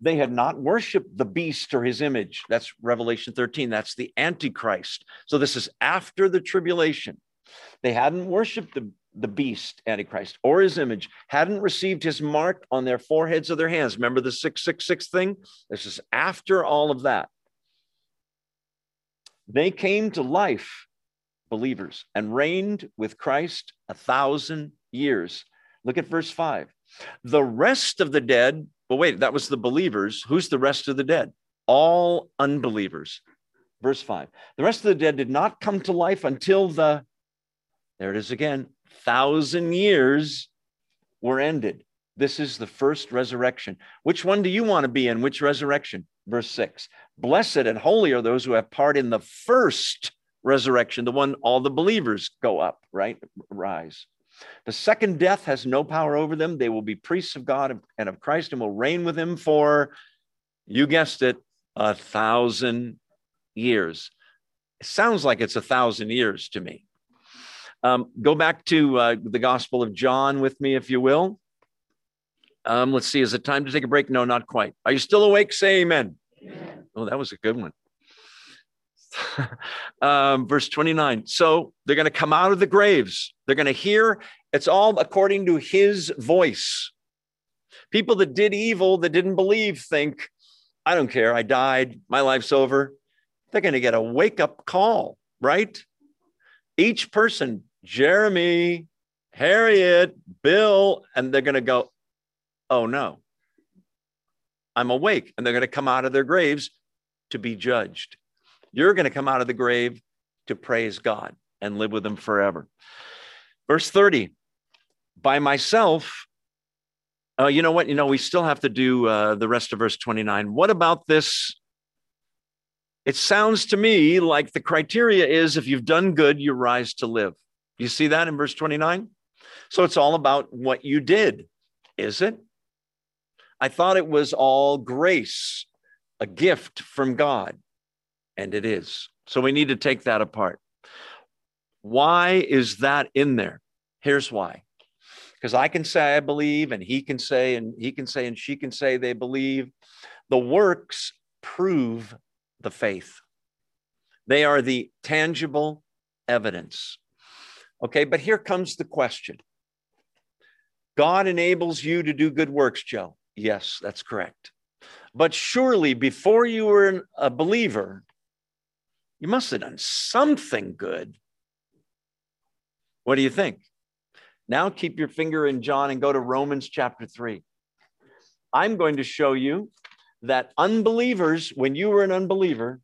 They had not worshiped the beast or his image. That's Revelation 13. That's the Antichrist. So this is after the tribulation. They hadn't worshiped the, the beast, Antichrist, or his image, hadn't received his mark on their foreheads or their hands. Remember the 666 thing? This is after all of that. They came to life, believers, and reigned with Christ a thousand years. Look at verse 5. The rest of the dead, well, wait, that was the believers. Who's the rest of the dead? All unbelievers. Verse 5. The rest of the dead did not come to life until the there it is again. Thousand years were ended. This is the first resurrection. Which one do you want to be in? Which resurrection? Verse six. Blessed and holy are those who have part in the first resurrection, the one all the believers go up, right? Rise. The second death has no power over them. They will be priests of God and of Christ and will reign with him for, you guessed it, a thousand years. It sounds like it's a thousand years to me. Um, go back to uh, the Gospel of John with me, if you will. Um, let's see, is it time to take a break? No, not quite. Are you still awake? Say amen. amen. Oh, that was a good one. [LAUGHS] um, verse 29. So they're going to come out of the graves. They're going to hear. It's all according to his voice. People that did evil, that didn't believe, think, I don't care. I died. My life's over. They're going to get a wake up call, right? Each person Jeremy, Harriet, Bill, and they're going to go, oh no, I'm awake. And they're going to come out of their graves to be judged. You're going to come out of the grave to praise God and live with Him forever. Verse 30 by myself, uh, you know what? You know, we still have to do uh, the rest of verse 29. What about this? It sounds to me like the criteria is if you've done good, you rise to live. You see that in verse 29? So it's all about what you did, is it? I thought it was all grace, a gift from God, and it is. So we need to take that apart. Why is that in there? Here's why. Because I can say I believe, and he can say, and he can say, and she can say they believe. The works prove the faith, they are the tangible evidence. Okay, but here comes the question God enables you to do good works, Joe. Yes, that's correct. But surely before you were a believer, you must have done something good. What do you think? Now keep your finger in John and go to Romans chapter 3. I'm going to show you that unbelievers, when you were an unbeliever,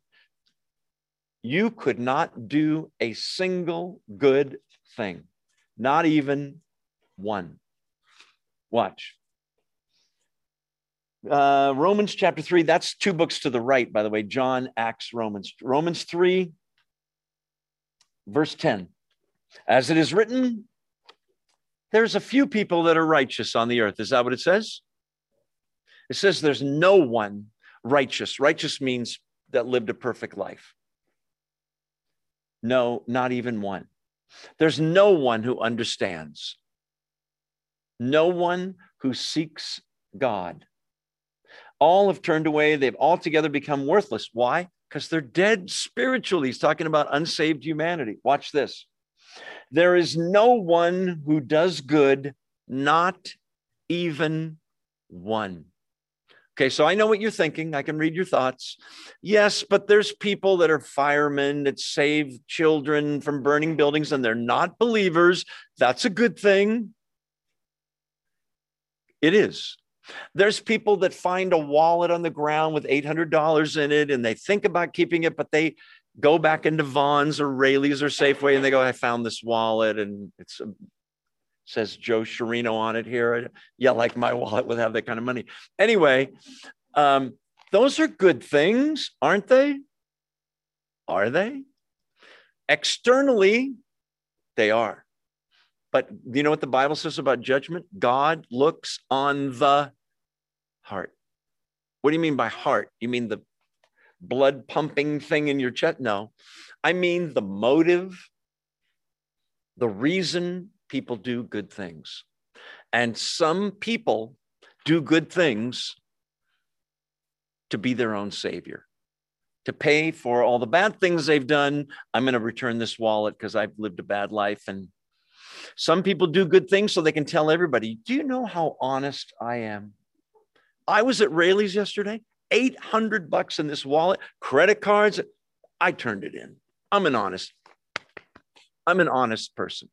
you could not do a single good thing, not even one. Watch. Uh, Romans chapter 3, that's two books to the right, by the way John, Acts, Romans. Romans 3, verse 10. As it is written, there's a few people that are righteous on the earth. Is that what it says? It says there's no one righteous. Righteous means that lived a perfect life. No, not even one. There's no one who understands, no one who seeks God. All have turned away. They've altogether become worthless. Why? Because they're dead spiritually. He's talking about unsaved humanity. Watch this. There is no one who does good, not even one. Okay, so I know what you're thinking. I can read your thoughts. Yes, but there's people that are firemen that save children from burning buildings and they're not believers. That's a good thing. It is. There's people that find a wallet on the ground with $800 in it and they think about keeping it, but they go back into Vons or Raley's or Safeway and they go, I found this wallet and it's a, says Joe Sharino on it here. Yeah, like my wallet would have that kind of money. Anyway, um, those are good things, aren't they? Are they? Externally, they are. But you know what the Bible says about judgment? God looks on the heart. What do you mean by heart? You mean the blood pumping thing in your chest? No, I mean the motive, the reason people do good things. And some people do good things to be their own savior, to pay for all the bad things they've done. I'm going to return this wallet because I've lived a bad life. And some people do good things so they can tell everybody, Do you know how honest I am? I was at Raley's yesterday. 800 bucks in this wallet, credit cards. I turned it in. I'm an honest. I'm an honest person.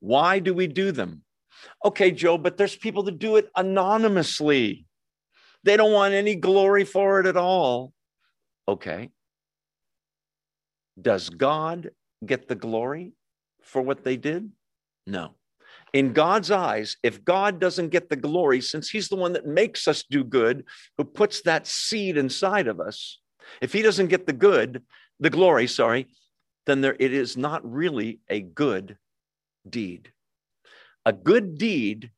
Why do we do them? Okay, Joe, but there's people that do it anonymously. They don't want any glory for it at all. Okay. Does God get the glory for what they did? No in God's eyes, if God doesn't get the glory, since He's the one that makes us do good, who puts that seed inside of us, if He doesn't get the good, the glory, sorry, then there, it is not really a good deed. A good deed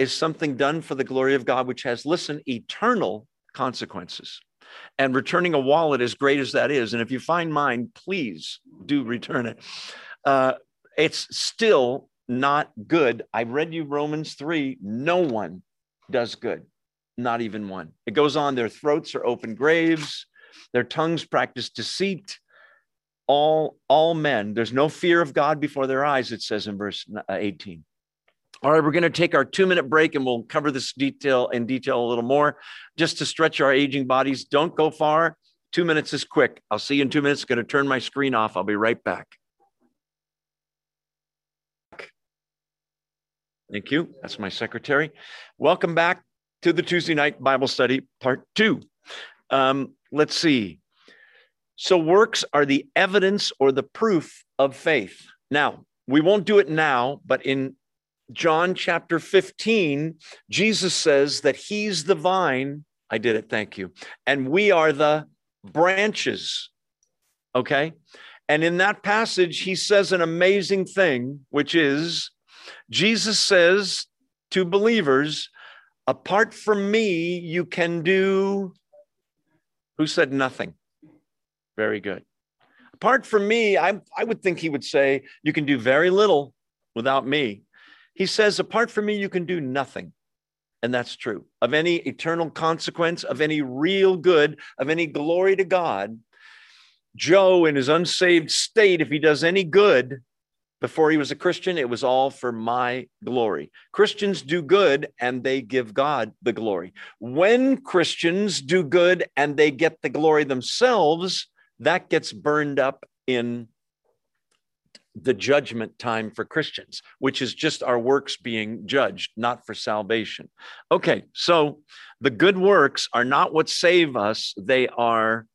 is something done for the glory of God, which has, listen, eternal consequences. And returning a wallet, as great as that is, and if you find mine, please do return it. Uh, it's still not good. I read you Romans 3. No one does good, not even one. It goes on, their throats are open graves, their tongues practice deceit. All, all men, there's no fear of God before their eyes, it says in verse uh, 18. All right, we're going to take our two minute break and we'll cover this detail in detail a little more just to stretch our aging bodies. Don't go far. Two minutes is quick. I'll see you in two minutes. Going to turn my screen off. I'll be right back. Thank you. That's my secretary. Welcome back to the Tuesday night Bible study, part two. Um, let's see. So, works are the evidence or the proof of faith. Now, we won't do it now, but in John chapter 15, Jesus says that he's the vine. I did it. Thank you. And we are the branches. Okay. And in that passage, he says an amazing thing, which is Jesus says to believers, apart from me, you can do. Who said nothing? Very good. Apart from me, I, I would think he would say, you can do very little without me. He says, apart from me, you can do nothing. And that's true. Of any eternal consequence, of any real good, of any glory to God, Joe, in his unsaved state, if he does any good, before he was a Christian, it was all for my glory. Christians do good and they give God the glory. When Christians do good and they get the glory themselves, that gets burned up in the judgment time for Christians, which is just our works being judged, not for salvation. Okay, so the good works are not what save us, they are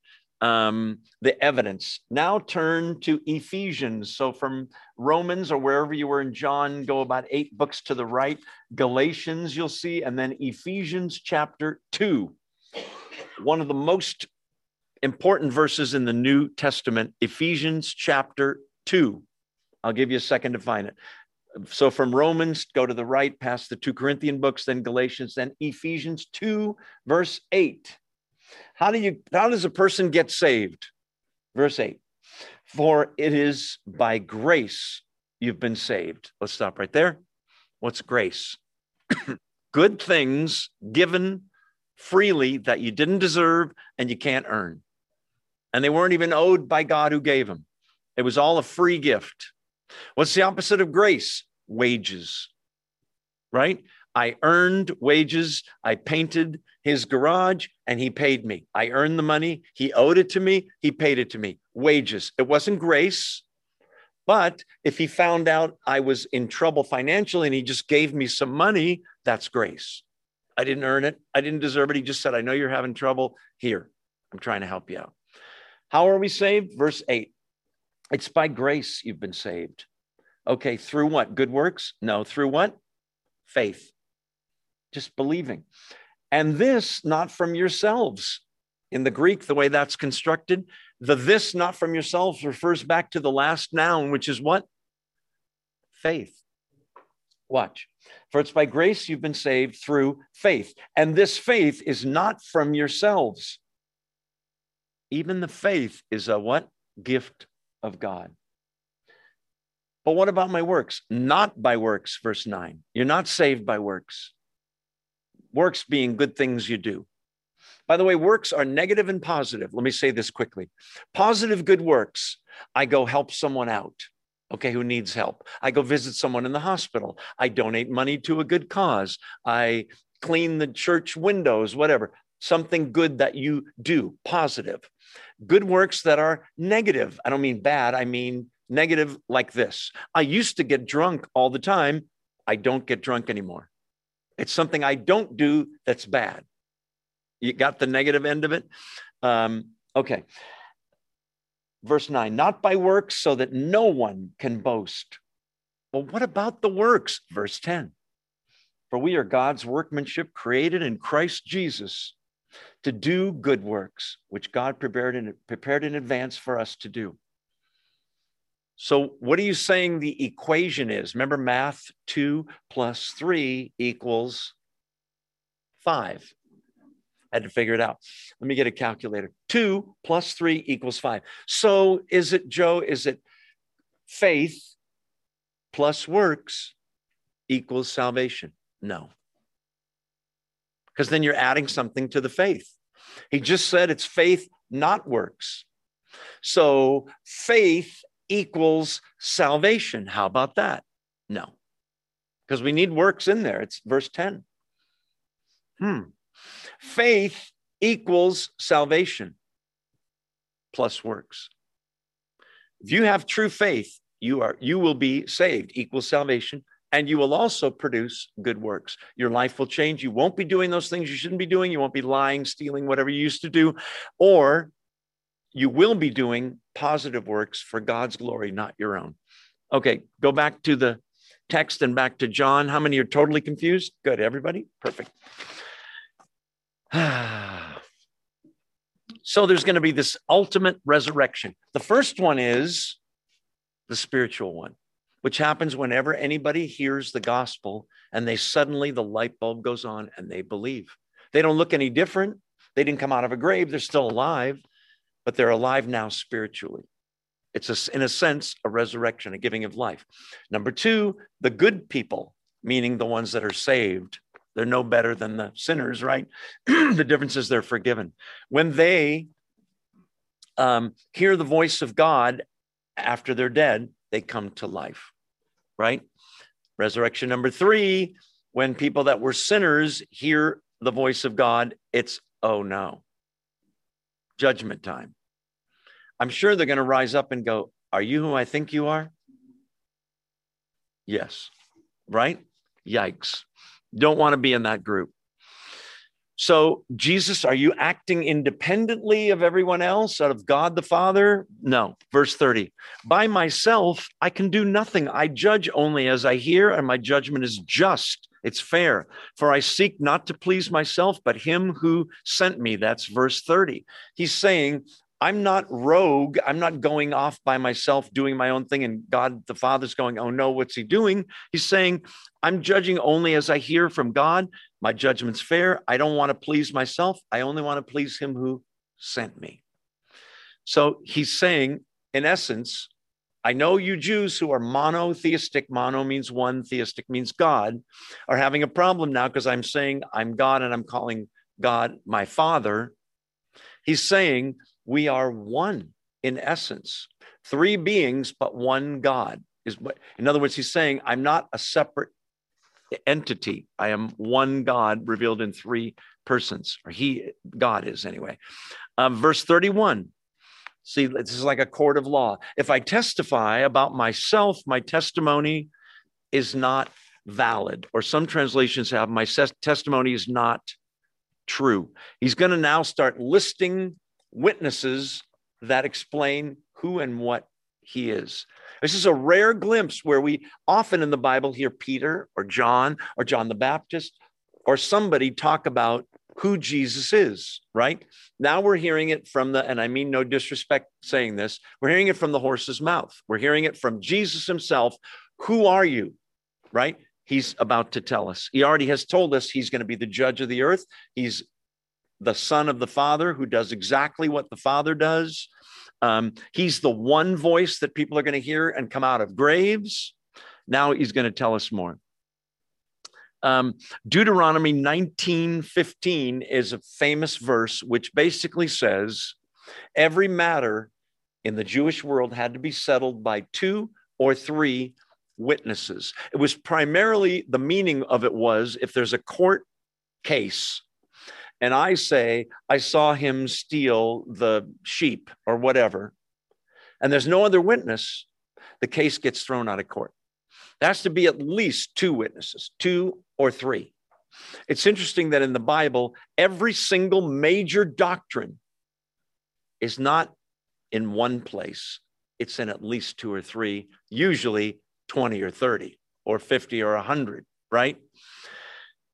um, the evidence. Now turn to Ephesians. So from Romans or wherever you were in John, go about eight books to the right. Galatians, you'll see, and then Ephesians chapter 2. One of the most important verses in the New Testament, Ephesians chapter 2. I'll give you a second to find it. So from Romans, go to the right, past the two Corinthian books, then Galatians, then Ephesians 2, verse 8. How do you how does a person get saved? Verse 8. For it is by grace you've been saved. Let's stop right there. What's grace? [CLEARS THROAT] Good things given freely that you didn't deserve and you can't earn. And they weren't even owed by God who gave them. It was all a free gift. What's the opposite of grace? Wages, right? I earned wages. I painted his garage and he paid me. I earned the money. He owed it to me. He paid it to me. Wages. It wasn't grace. But if he found out I was in trouble financially and he just gave me some money, that's grace. I didn't earn it. I didn't deserve it. He just said, I know you're having trouble. Here, I'm trying to help you out. How are we saved? Verse 8 It's by grace you've been saved. Okay, through what? Good works? No, through what? Faith just believing. And this not from yourselves. In the Greek, the way that's constructed, the this not from yourselves refers back to the last noun, which is what? Faith. Watch. For it's by grace you've been saved through faith. And this faith is not from yourselves. Even the faith is a what? Gift of God. But what about my works? Not by works, verse 9. You're not saved by works works being good things you do. By the way, works are negative and positive. Let me say this quickly. Positive good works, I go help someone out, okay, who needs help. I go visit someone in the hospital. I donate money to a good cause. I clean the church windows, whatever. Something good that you do, positive. Good works that are negative. I don't mean bad, I mean negative like this. I used to get drunk all the time. I don't get drunk anymore. It's something I don't do that's bad. You got the negative end of it? Um, okay. Verse 9, not by works, so that no one can boast. Well, what about the works? Verse 10, for we are God's workmanship created in Christ Jesus to do good works, which God prepared in, prepared in advance for us to do. So, what are you saying the equation is? Remember, math two plus three equals five. I had to figure it out. Let me get a calculator. Two plus three equals five. So, is it, Joe, is it faith plus works equals salvation? No. Because then you're adding something to the faith. He just said it's faith, not works. So, faith equals salvation. How about that? No, because we need works in there. It's verse 10. Hmm. Faith equals salvation plus works. If you have true faith, you are you will be saved, equals salvation, and you will also produce good works. Your life will change. You won't be doing those things you shouldn't be doing. You won't be lying, stealing, whatever you used to do, or you will be doing positive works for God's glory, not your own. Okay, go back to the text and back to John. How many are totally confused? Good, everybody? Perfect. [SIGHS] so there's going to be this ultimate resurrection. The first one is the spiritual one, which happens whenever anybody hears the gospel and they suddenly, the light bulb goes on and they believe. They don't look any different. They didn't come out of a grave, they're still alive but they're alive now spiritually. It's, a, in a sense, a resurrection, a giving of life. Number two, the good people, meaning the ones that are saved, they're no better than the sinners, right? [CLEARS THROAT] the difference is they're forgiven. When they um, hear the voice of God after they're dead, they come to life, right? Resurrection number three, when people that were sinners hear the voice of God, it's, oh no, judgment time. I'm sure they're going to rise up and go, Are you who I think you are? Yes. Right? Yikes. Don't want to be in that group. So, Jesus, are you acting independently of everyone else, out of God the Father? No. Verse 30 By myself, I can do nothing. I judge only as I hear, and my judgment is just. It's fair. For I seek not to please myself, but him who sent me. That's verse 30. He's saying, I'm not rogue. I'm not going off by myself doing my own thing. And God the Father's going, Oh no, what's he doing? He's saying, I'm judging only as I hear from God. My judgment's fair. I don't want to please myself. I only want to please him who sent me. So he's saying, in essence, I know you Jews who are monotheistic, mono means one, theistic means God, are having a problem now because I'm saying I'm God and I'm calling God my Father. He's saying, we are one in essence, three beings, but one God. Is what, in other words, he's saying, I'm not a separate entity. I am one God revealed in three persons, or he, God is anyway. Um, verse 31. See, this is like a court of law. If I testify about myself, my testimony is not valid. Or some translations have my testimony is not true. He's going to now start listing witnesses that explain who and what he is. This is a rare glimpse where we often in the Bible hear Peter or John or John the Baptist or somebody talk about who Jesus is, right? Now we're hearing it from the, and I mean no disrespect saying this, we're hearing it from the horse's mouth. We're hearing it from Jesus himself. Who are you, right? He's about to tell us. He already has told us he's going to be the judge of the earth. He's the son of the father who does exactly what the father does. Um, he's the one voice that people are going to hear and come out of graves. Now he's going to tell us more. Um, Deuteronomy 19:15 is a famous verse which basically says every matter in the Jewish world had to be settled by two or three witnesses. It was primarily the meaning of it was if there's a court case and I say, I saw him steal the sheep or whatever, and there's no other witness, the case gets thrown out of court. Has to be at least two witnesses, two or three. It's interesting that in the Bible, every single major doctrine is not in one place, it's in at least two or three, usually 20 or 30 or 50 or 100, right?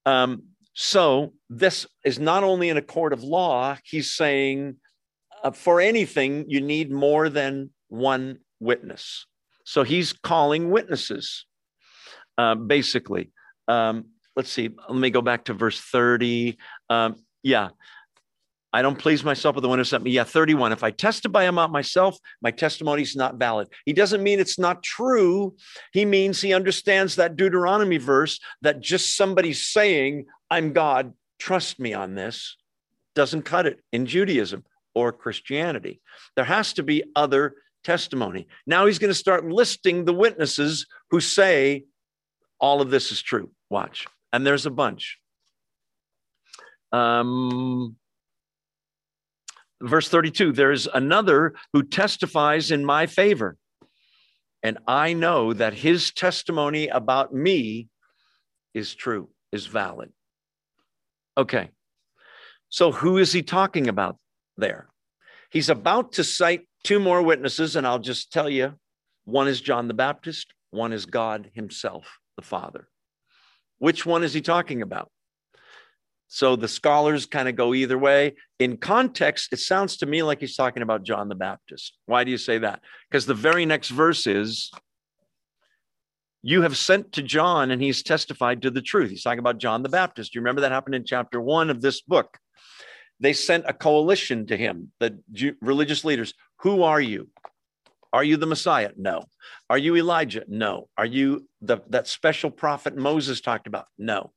Um, so this is not only in a court of law, he's saying uh, for anything, you need more than one witness. So he's calling witnesses, uh, basically. Um, let's see, let me go back to verse 30. Um, yeah, I don't please myself with the one who sent me. Yeah, 31. If I testify about myself, my testimony is not valid. He doesn't mean it's not true. He means he understands that Deuteronomy verse that just somebody saying, I'm God, trust me on this, doesn't cut it in Judaism or Christianity. There has to be other testimony. Now he's going to start listing the witnesses who say all of this is true. Watch. And there's a bunch. Um, verse 32 there's another who testifies in my favor and i know that his testimony about me is true is valid okay so who is he talking about there he's about to cite two more witnesses and i'll just tell you one is john the baptist one is god himself the father which one is he talking about so the scholars kind of go either way. In context, it sounds to me like he's talking about John the Baptist. Why do you say that? Because the very next verse is, You have sent to John, and he's testified to the truth. He's talking about John the Baptist. You remember that happened in chapter one of this book. They sent a coalition to him, the religious leaders. Who are you? Are you the Messiah? No. Are you Elijah? No. Are you the, that special prophet Moses talked about? No.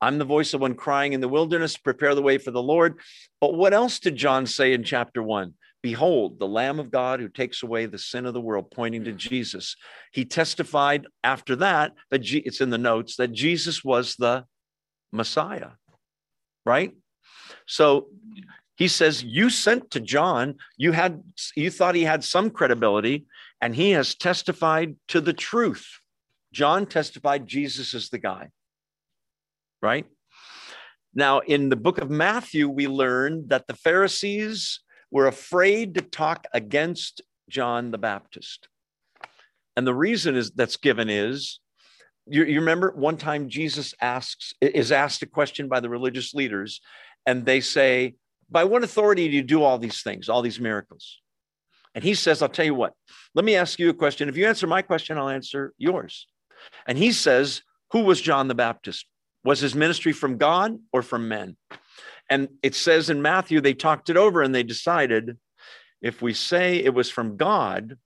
I'm the voice of one crying in the wilderness, prepare the way for the Lord. But what else did John say in chapter one? Behold, the Lamb of God who takes away the sin of the world, pointing to Jesus. He testified after that, that G- it's in the notes, that Jesus was the Messiah, right? So he says, You sent to John, you had you thought he had some credibility, and he has testified to the truth. John testified Jesus is the guy, right? Now, in the book of Matthew, we learn that the Pharisees were afraid to talk against John the Baptist. And the reason is that's given is you, you remember one time Jesus asks is asked a question by the religious leaders, and they say, By what authority do you do all these things, all these miracles? And he says, I'll tell you what, let me ask you a question. If you answer my question, I'll answer yours. And he says, Who was John the Baptist? Was his ministry from God or from men? And it says in Matthew, they talked it over and they decided if we say it was from God,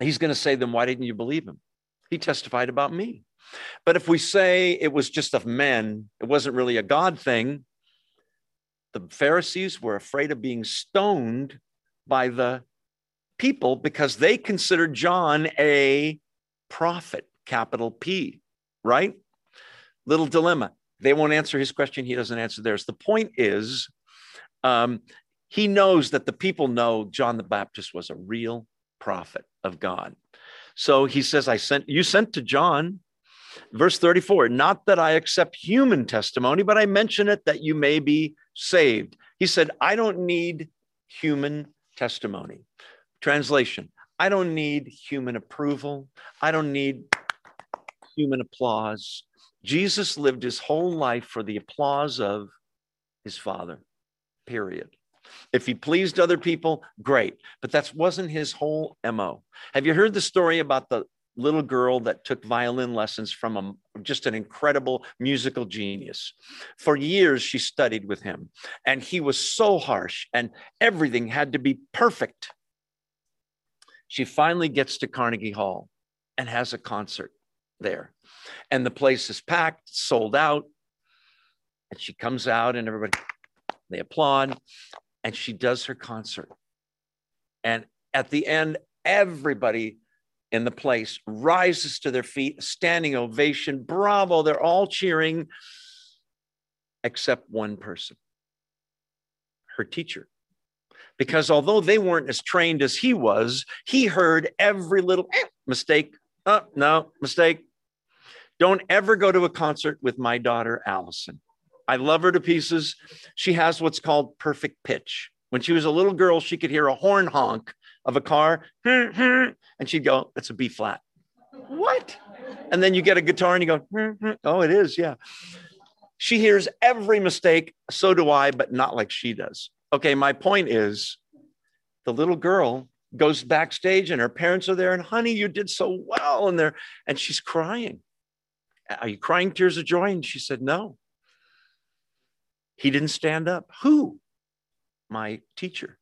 he's going to say, Then why didn't you believe him? He testified about me. But if we say it was just of men, it wasn't really a God thing, the Pharisees were afraid of being stoned by the people because they considered John a prophet, capital P, right? Little dilemma. They won't answer his question, he doesn't answer theirs. The point is, um, he knows that the people know John the Baptist was a real prophet of God. So he says, I sent you sent to John, verse 34, not that I accept human testimony, but I mention it that you may be saved. He said, I don't need human testimony. Translation I don't need human approval. I don't need human applause. Jesus lived his whole life for the applause of his Father, period. If he pleased other people, great. But that wasn't his whole MO. Have you heard the story about the little girl that took violin lessons from a, just an incredible musical genius? For years, she studied with him, and he was so harsh, and everything had to be perfect. She finally gets to Carnegie Hall and has a concert there. And the place is packed, sold out. And she comes out, and everybody, they applaud and she does her concert. And at the end, everybody in the place rises to their feet, standing ovation, bravo, they're all cheering, except one person, her teacher. Because although they weren't as trained as he was, he heard every little eh, mistake. Oh, no, mistake. Don't ever go to a concert with my daughter, Allison. I love her to pieces. She has what's called perfect pitch. When she was a little girl, she could hear a horn honk of a car, hmm, hmm, and she'd go, That's a B flat. What? And then you get a guitar and you go, hmm, Oh, it is. Yeah. She hears every mistake. So do I, but not like she does. Okay. My point is the little girl goes backstage and her parents are there and honey you did so well and there and she's crying are you crying tears of joy and she said no he didn't stand up. Who? My teacher.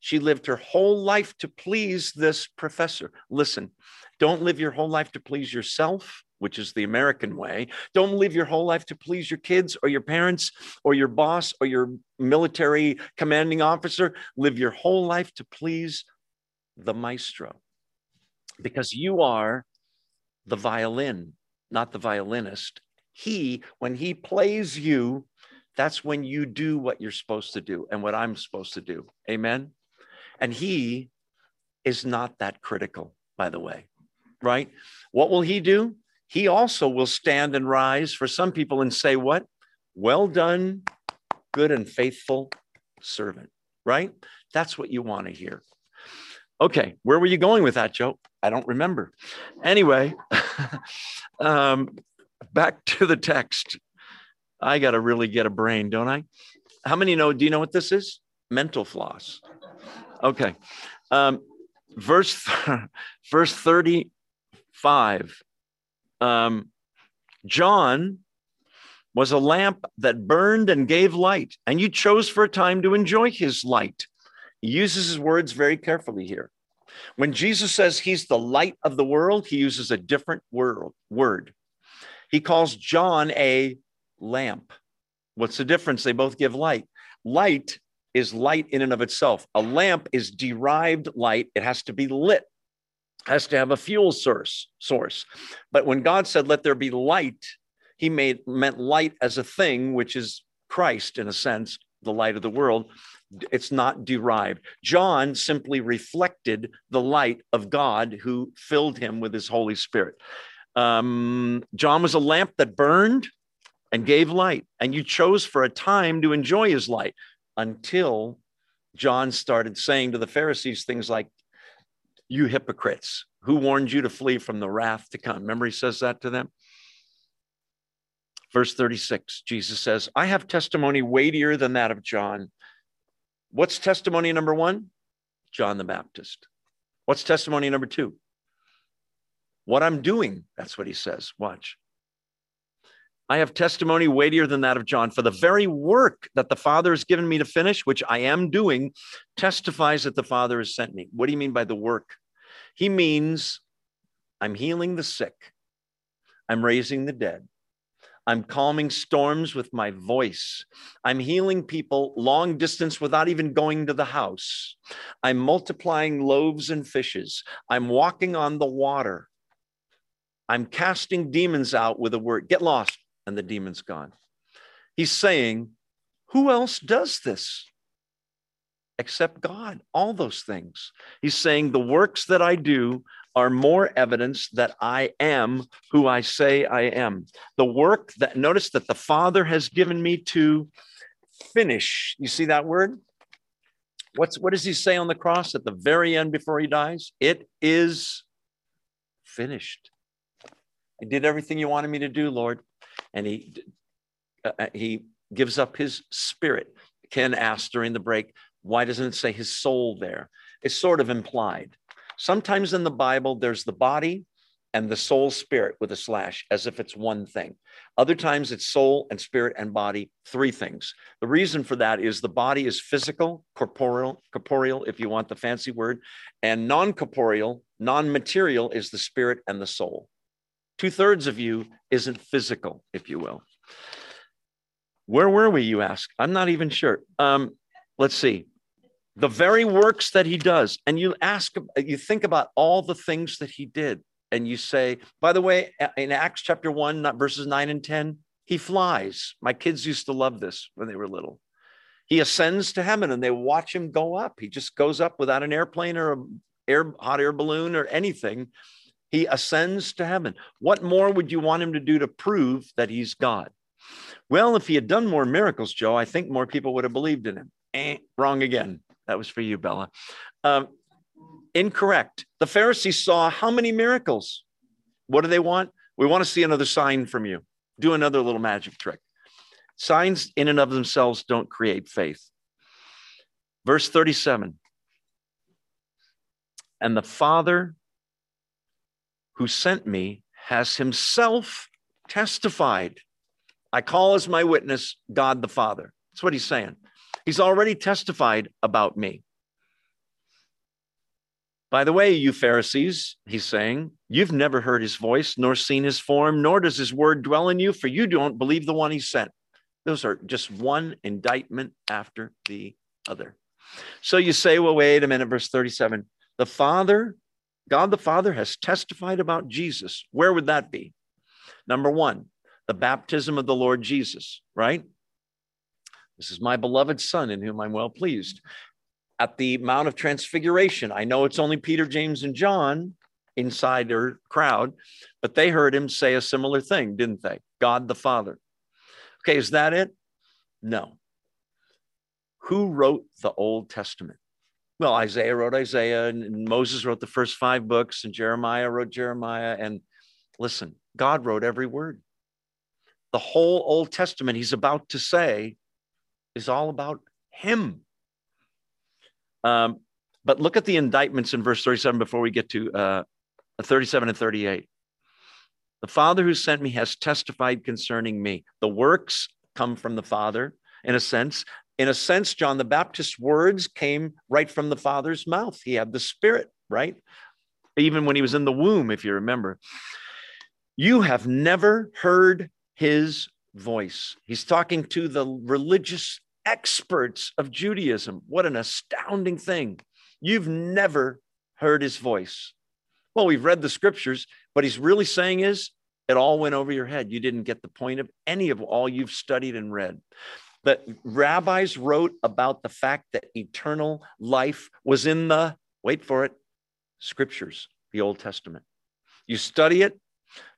She lived her whole life to please this professor. Listen, don't live your whole life to please yourself, which is the American way. Don't live your whole life to please your kids or your parents or your boss or your military commanding officer. Live your whole life to please the maestro because you are the violin, not the violinist. He, when he plays you, that's when you do what you're supposed to do and what I'm supposed to do. Amen. And he is not that critical, by the way, right? What will he do? He also will stand and rise for some people and say, What? Well done, good and faithful servant, right? That's what you want to hear. Okay, where were you going with that, Joe? I don't remember. Anyway, [LAUGHS] um, back to the text. I got to really get a brain, don't I? How many know? Do you know what this is? Mental floss. Okay. Um, verse, [LAUGHS] verse 35. Um, John was a lamp that burned and gave light, and you chose for a time to enjoy his light. He uses his words very carefully here. When Jesus says he's the light of the world, he uses a different word. word. He calls John a lamp. What's the difference? They both give light. Light is light in and of itself. A lamp is derived light. It has to be lit, has to have a fuel source. Source. But when God said, "Let there be light," He made meant light as a thing, which is Christ in a sense, the light of the world. it's not derived. John simply reflected the light of God who filled him with his Holy Spirit. Um, John was a lamp that burned and gave light, and you chose for a time to enjoy his light until John started saying to the Pharisees things like, You hypocrites, who warned you to flee from the wrath to come? Remember, he says that to them? Verse 36, Jesus says, I have testimony weightier than that of John. What's testimony number one? John the Baptist. What's testimony number two? What I'm doing. That's what he says. Watch. I have testimony weightier than that of John. For the very work that the Father has given me to finish, which I am doing, testifies that the Father has sent me. What do you mean by the work? He means I'm healing the sick, I'm raising the dead, I'm calming storms with my voice. I'm healing people long distance without even going to the house. I'm multiplying loaves and fishes. I'm walking on the water. I'm casting demons out with a word. Get lost. And the demon's gone. He's saying, Who else does this? Except God, all those things. He's saying, The works that I do are more evidence that I am who I say I am. The work that, notice that the Father has given me to finish. You see that word? What's, what does he say on the cross at the very end before he dies? It is finished. I did everything you wanted me to do, Lord. And he, uh, uh he gives up his spirit. Ken asked during the break, why doesn't it say his soul there? It's sort of implied. Sometimes in the Bible, there's the body and the soul spirit with a slash as if it's one thing. Other times it's soul and spirit and body, three things. The reason for that is the body is physical, corporeal, corporeal, if you want the fancy word, and non corporeal, non material is the spirit and the soul. Two thirds of you isn't physical, if you will. Where were we, you ask? I'm not even sure. Um, let's see the very works that he does and you ask you think about all the things that he did and you say by the way in acts chapter 1 not verses 9 and 10 he flies my kids used to love this when they were little he ascends to heaven and they watch him go up he just goes up without an airplane or a air hot air balloon or anything he ascends to heaven what more would you want him to do to prove that he's god well if he had done more miracles joe i think more people would have believed in him eh, wrong again that was for you, Bella. Um, incorrect. The Pharisees saw how many miracles? What do they want? We want to see another sign from you. Do another little magic trick. Signs in and of themselves don't create faith. Verse 37 And the Father who sent me has himself testified. I call as my witness God the Father. That's what he's saying. He's already testified about me. By the way, you Pharisees, he's saying, you've never heard his voice, nor seen his form, nor does his word dwell in you, for you don't believe the one he sent. Those are just one indictment after the other. So you say, well, wait a minute, verse 37. The Father, God the Father, has testified about Jesus. Where would that be? Number one, the baptism of the Lord Jesus, right? This is my beloved son in whom I'm well pleased. At the Mount of Transfiguration, I know it's only Peter, James, and John inside their crowd, but they heard him say a similar thing, didn't they? God the Father. Okay, is that it? No. Who wrote the Old Testament? Well, Isaiah wrote Isaiah, and Moses wrote the first five books, and Jeremiah wrote Jeremiah. And listen, God wrote every word. The whole Old Testament, he's about to say, is all about him. Um, but look at the indictments in verse 37 before we get to uh, 37 and 38. The Father who sent me has testified concerning me. The works come from the Father, in a sense. In a sense, John the Baptist's words came right from the Father's mouth. He had the Spirit, right? Even when he was in the womb, if you remember. You have never heard his voice. He's talking to the religious experts of Judaism. What an astounding thing. You've never heard his voice. Well, we've read the scriptures, but he's really saying is it all went over your head. You didn't get the point of any of all you've studied and read. That rabbis wrote about the fact that eternal life was in the, wait for it, scriptures, the Old Testament. You study it,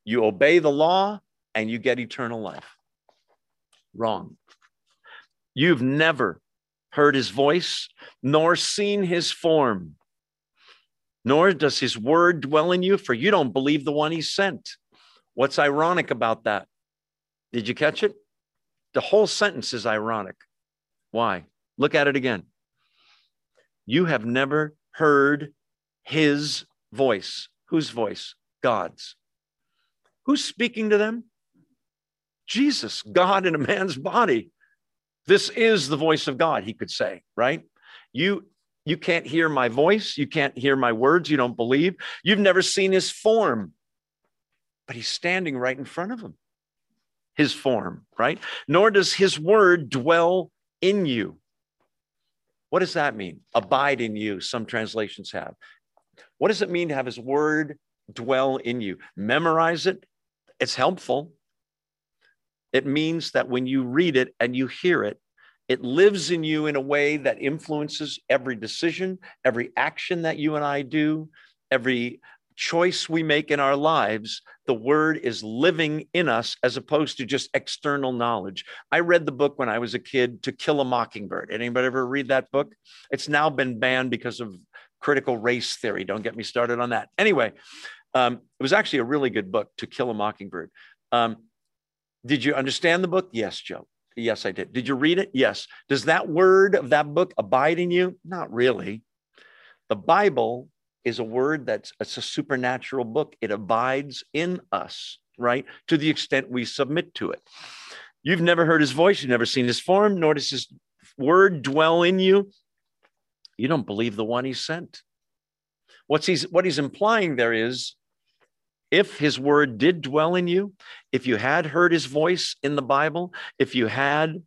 you obey the law, and you get eternal life. Wrong. You've never heard his voice, nor seen his form, nor does his word dwell in you, for you don't believe the one he sent. What's ironic about that? Did you catch it? The whole sentence is ironic. Why? Look at it again. You have never heard his voice. Whose voice? God's. Who's speaking to them? Jesus, God in a man's body. This is the voice of God, he could say, right? You you can't hear my voice, you can't hear my words, you don't believe. You've never seen his form. But he's standing right in front of him. His form, right? Nor does his word dwell in you. What does that mean? Abide in you, some translations have. What does it mean to have his word dwell in you? Memorize it. It's helpful. It means that when you read it and you hear it, it lives in you in a way that influences every decision, every action that you and I do, every choice we make in our lives. The word is living in us as opposed to just external knowledge. I read the book when I was a kid, To Kill a Mockingbird. Anybody ever read that book? It's now been banned because of critical race theory. Don't get me started on that. Anyway, um, it was actually a really good book, To Kill a Mockingbird. Um, did you understand the book? Yes, Joe. Yes, I did. Did you read it? Yes. Does that word of that book abide in you? Not really. The Bible is a word that's it's a supernatural book. It abides in us, right? To the extent we submit to it. You've never heard his voice, you've never seen his form, nor does his word dwell in you. You don't believe the one he sent. What's he's what he's implying there is if his word did dwell in you, if you had heard his voice in the Bible, if you had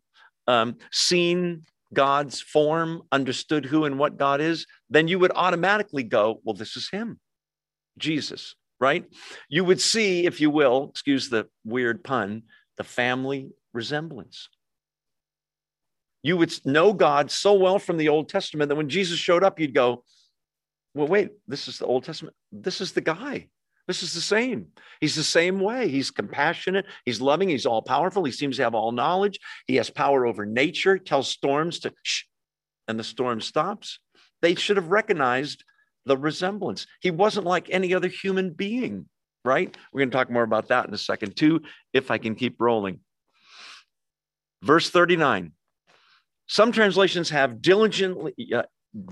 um, seen God's form, understood who and what God is, then you would automatically go, well, this is him, Jesus, right? You would see, if you will, excuse the weird pun, the family resemblance. You would know God so well from the Old Testament that when Jesus showed up, you'd go, well, wait, this is the Old Testament. This is the guy. This is the same. He's the same way. He's compassionate. He's loving. He's all powerful. He seems to have all knowledge. He has power over nature, tells storms to shh, and the storm stops. They should have recognized the resemblance. He wasn't like any other human being, right? We're going to talk more about that in a second, too, if I can keep rolling. Verse 39. Some translations have diligently, uh,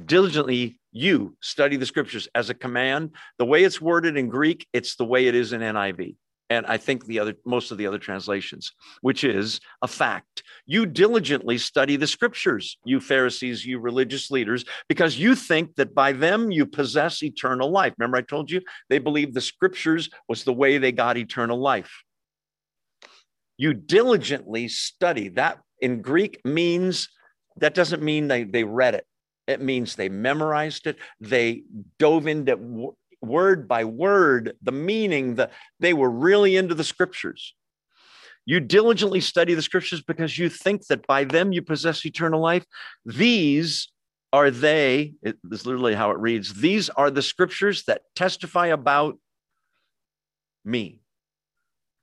diligently you study the scriptures as a command. The way it's worded in Greek, it's the way it is in NIV. And I think the other, most of the other translations, which is a fact. You diligently study the scriptures, you Pharisees, you religious leaders, because you think that by them you possess eternal life. Remember, I told you they believed the scriptures was the way they got eternal life. You diligently study. That in Greek means, that doesn't mean they, they read it. It means they memorized it. They dove into word by word the meaning. The, they were really into the scriptures. You diligently study the scriptures because you think that by them you possess eternal life. These are they, it, this is literally how it reads, these are the scriptures that testify about me.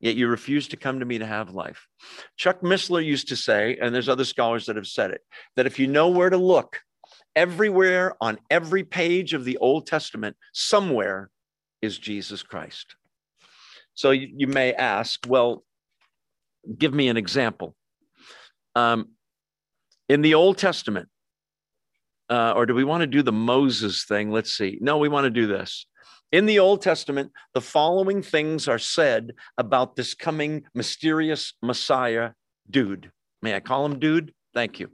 Yet you refuse to come to me to have life. Chuck Missler used to say, and there's other scholars that have said it, that if you know where to look, everywhere on every page of the Old Testament, somewhere is Jesus Christ. So you, you may ask, well, give me an example. Um, in the Old Testament, uh, or do we want to do the Moses thing? Let's see. No, we want to do this. In the Old Testament, the following things are said about this coming mysterious Messiah dude. May I call him dude? Thank you.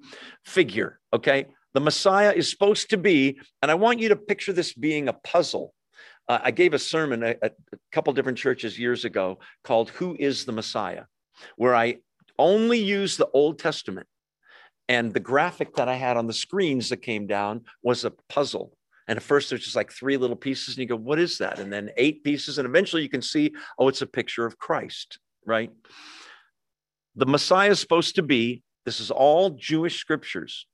Figure, okay? The Messiah is supposed to be, and I want you to picture this being a puzzle. Uh, I gave a sermon at a, couple different churches years ago called Who is the Messiah? where I only used the Old Testament. And the graphic that I had on the screens that came down was a puzzle. And at first, there's just like three little pieces, and you go, What is that? And then eight pieces. And eventually, you can see, Oh, it's a picture of Christ, right? The Messiah is supposed to be This is all Jewish scriptures,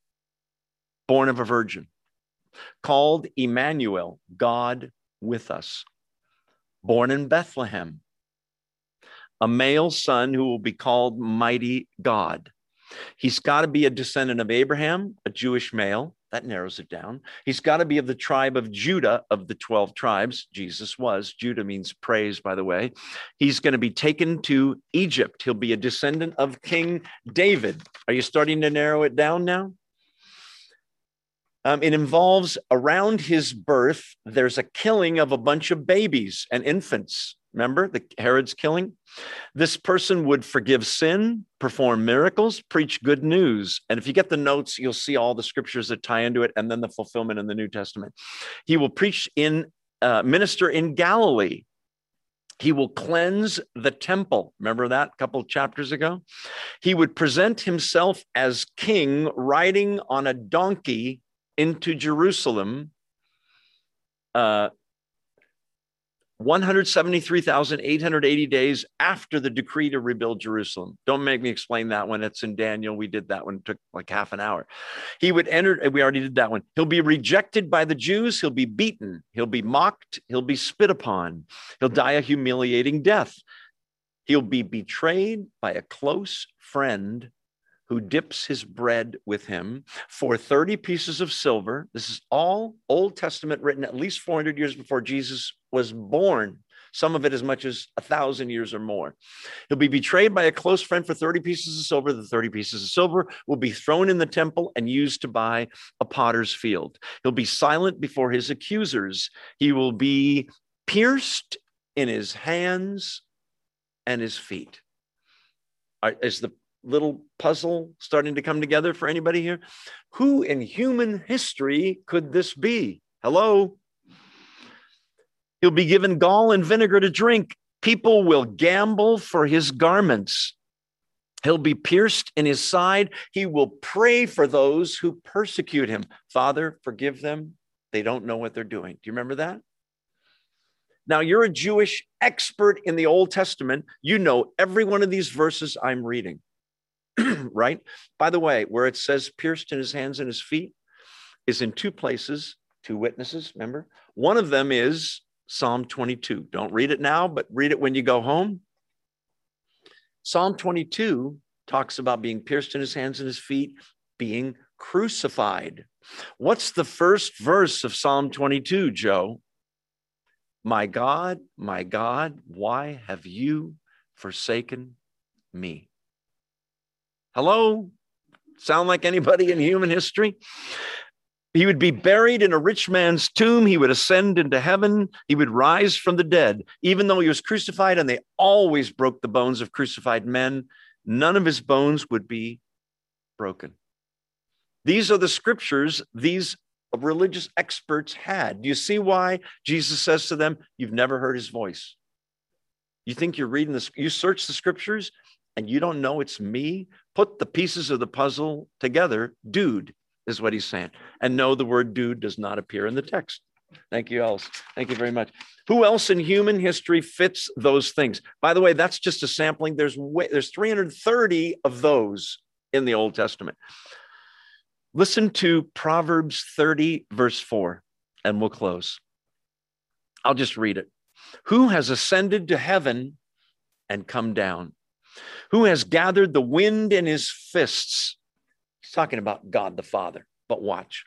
born of a virgin, called Emmanuel, God with us, born in Bethlehem, a male son who will be called Mighty God. He's got to be a descendant of Abraham, a Jewish male. That narrows it down. He's got to be of the tribe of Judah of the 12 tribes. Jesus was. Judah means praise, by the way. He's going to be taken to Egypt. He'll be a descendant of King David. Are you starting to narrow it down now? Um, it involves around his birth, there's a killing of a bunch of babies and infants. Remember the Herod's killing? This person would forgive sin, perform miracles, preach good news. And if you get the notes, you'll see all the scriptures that tie into it and then the fulfillment in the New Testament. He will preach in, uh, minister in Galilee. He will cleanse the temple. Remember that a couple chapters ago? He would present himself as king riding on a donkey into Jerusalem. Uh, 173,880 days after the decree to rebuild Jerusalem. Don't make me explain that one. It's in Daniel. We did that one. It took like half an hour. He would enter, we already did that one. He'll be rejected by the Jews. He'll be beaten. He'll be mocked. He'll be spit upon. He'll die a humiliating death. He'll be betrayed by a close friend who dips his bread with him for 30 pieces of silver. This is all Old Testament written at least 400 years before Jesus was born. Some of it as much as a thousand years or more. He'll be betrayed by a close friend for 30 pieces of silver. The 30 pieces of silver will be thrown in the temple and used to buy a potter's field. He'll be silent before his accusers. He will be pierced in his hands and his feet. Is the little puzzle starting to come together for anybody here? Who in human history could this be? Hello? He'll be given gall and vinegar to drink. People will gamble for his garments. He'll be pierced in his side. He will pray for those who persecute him. Father, forgive them. They don't know what they're doing. Do you remember that? Now, you're a Jewish expert in the Old Testament. You know every one of these verses I'm reading. [CLEARS THROAT] right? By the way, where it says pierced in his hands and his feet is in two places, two witnesses, remember? One of them is Psalm 22. Don't read it now, but read it when you go home. Psalm 22 talks about being pierced in his hands and his feet, being crucified. What's the first verse of Psalm 22, Joe? My God, my God, why have you forsaken me? Hello? Sound like anybody in human history? He would be buried in a rich man's tomb. He would ascend into heaven. He would rise from the dead. Even though he was crucified, and they always broke the bones of crucified men, none of his bones would be broken. These are the scriptures these religious experts had. Do you see why Jesus says to them, You've never heard his voice? You think you're reading this, you search the scriptures and you don't know it's me? put the pieces of the puzzle together, dude is what he's saying. And no, the word dude does not appear in the text. Thank you, else. Thank you very much. Who else in human history fits those things? By the way, that's just a sampling. There's way, there's 330 of those in the Old Testament. Listen to Proverbs 30, verse 4, and we'll close. I'll just read it. Who has ascended to heaven and come down? Who has gathered the wind in his fists. He's talking about God the Father, but watch.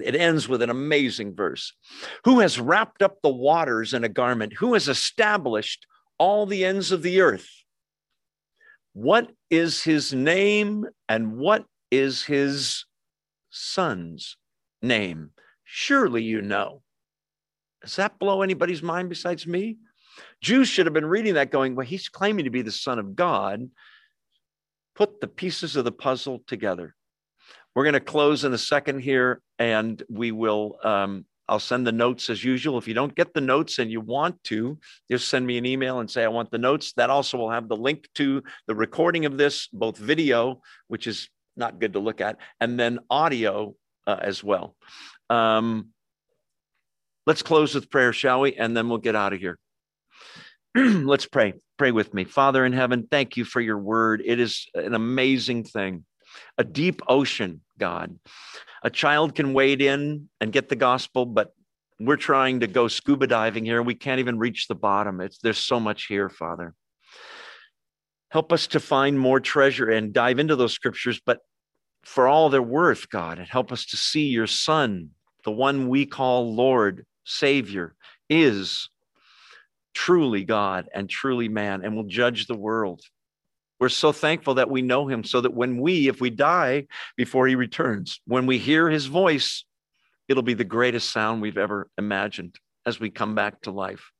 It ends with an amazing verse. Who has wrapped up the waters in a garment? Who has established all the ends of the earth? What is his name and what is his son's name? Surely you know. Does that blow anybody's mind besides me? Jews should have been reading that going, well, he's claiming to be the Son of God. Put the pieces of the puzzle together. We're going to close in a second here, and we will. Um, I'll send the notes as usual. If you don't get the notes and you want to, just send me an email and say, I want the notes. That also will have the link to the recording of this, both video, which is not good to look at, and then audio uh, as well. Um, let's close with prayer, shall we? And then we'll get out of here. [CLEARS THROAT] Let's pray. Pray with me. Father in heaven, thank you for your word. It is an amazing thing. a deep ocean, God. A child can wade in and get the gospel, but we're trying to go scuba diving here. We can't even reach the bottom. It's, there's so much here, Father. Help us to find more treasure and dive into those scriptures, but for all their worth, God, and help us to see your Son, the one we call Lord, Savior, is truly God and truly man and will judge the world. We're so thankful that we know him so that when we, if we die before he returns, when we hear his voice, it'll be the greatest sound we've ever imagined as we come back to life.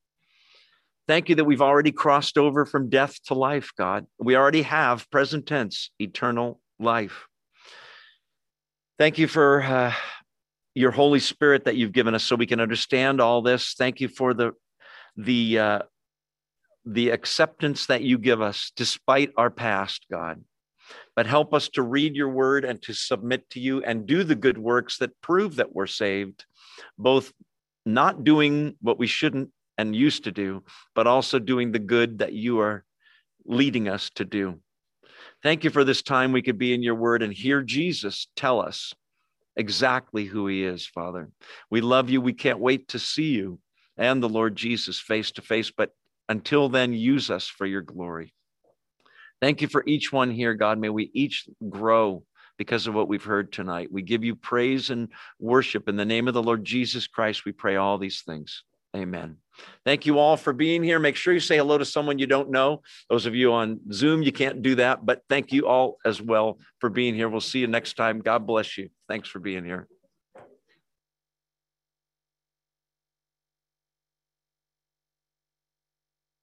Thank you that we've already crossed over from death to life, God. We already have present tense, eternal life. Thank you for uh, your Holy Spirit that you've given us so we can understand all this. Thank you for the the uh, the acceptance that you give us despite our past, God. But help us to read your word and to submit to you and do the good works that prove that we're saved, both not doing what we shouldn't and used to do, but also doing the good that you are leading us to do. Thank you for this time we could be in your word and hear Jesus tell us exactly who he is, Father. We love you. We can't wait to see you and the Lord Jesus face to face. But until then, use us for your glory. Thank you for each one here, God. May we each grow because of what we've heard tonight. We give you praise and worship. In the name of the Lord Jesus Christ, we pray all these things. Amen. Thank you all for being here. Make sure you say hello to someone you don't know. Those of you on Zoom, you can't do that, but thank you all as well for being here. We'll see you next time. God bless you. Thanks for being here.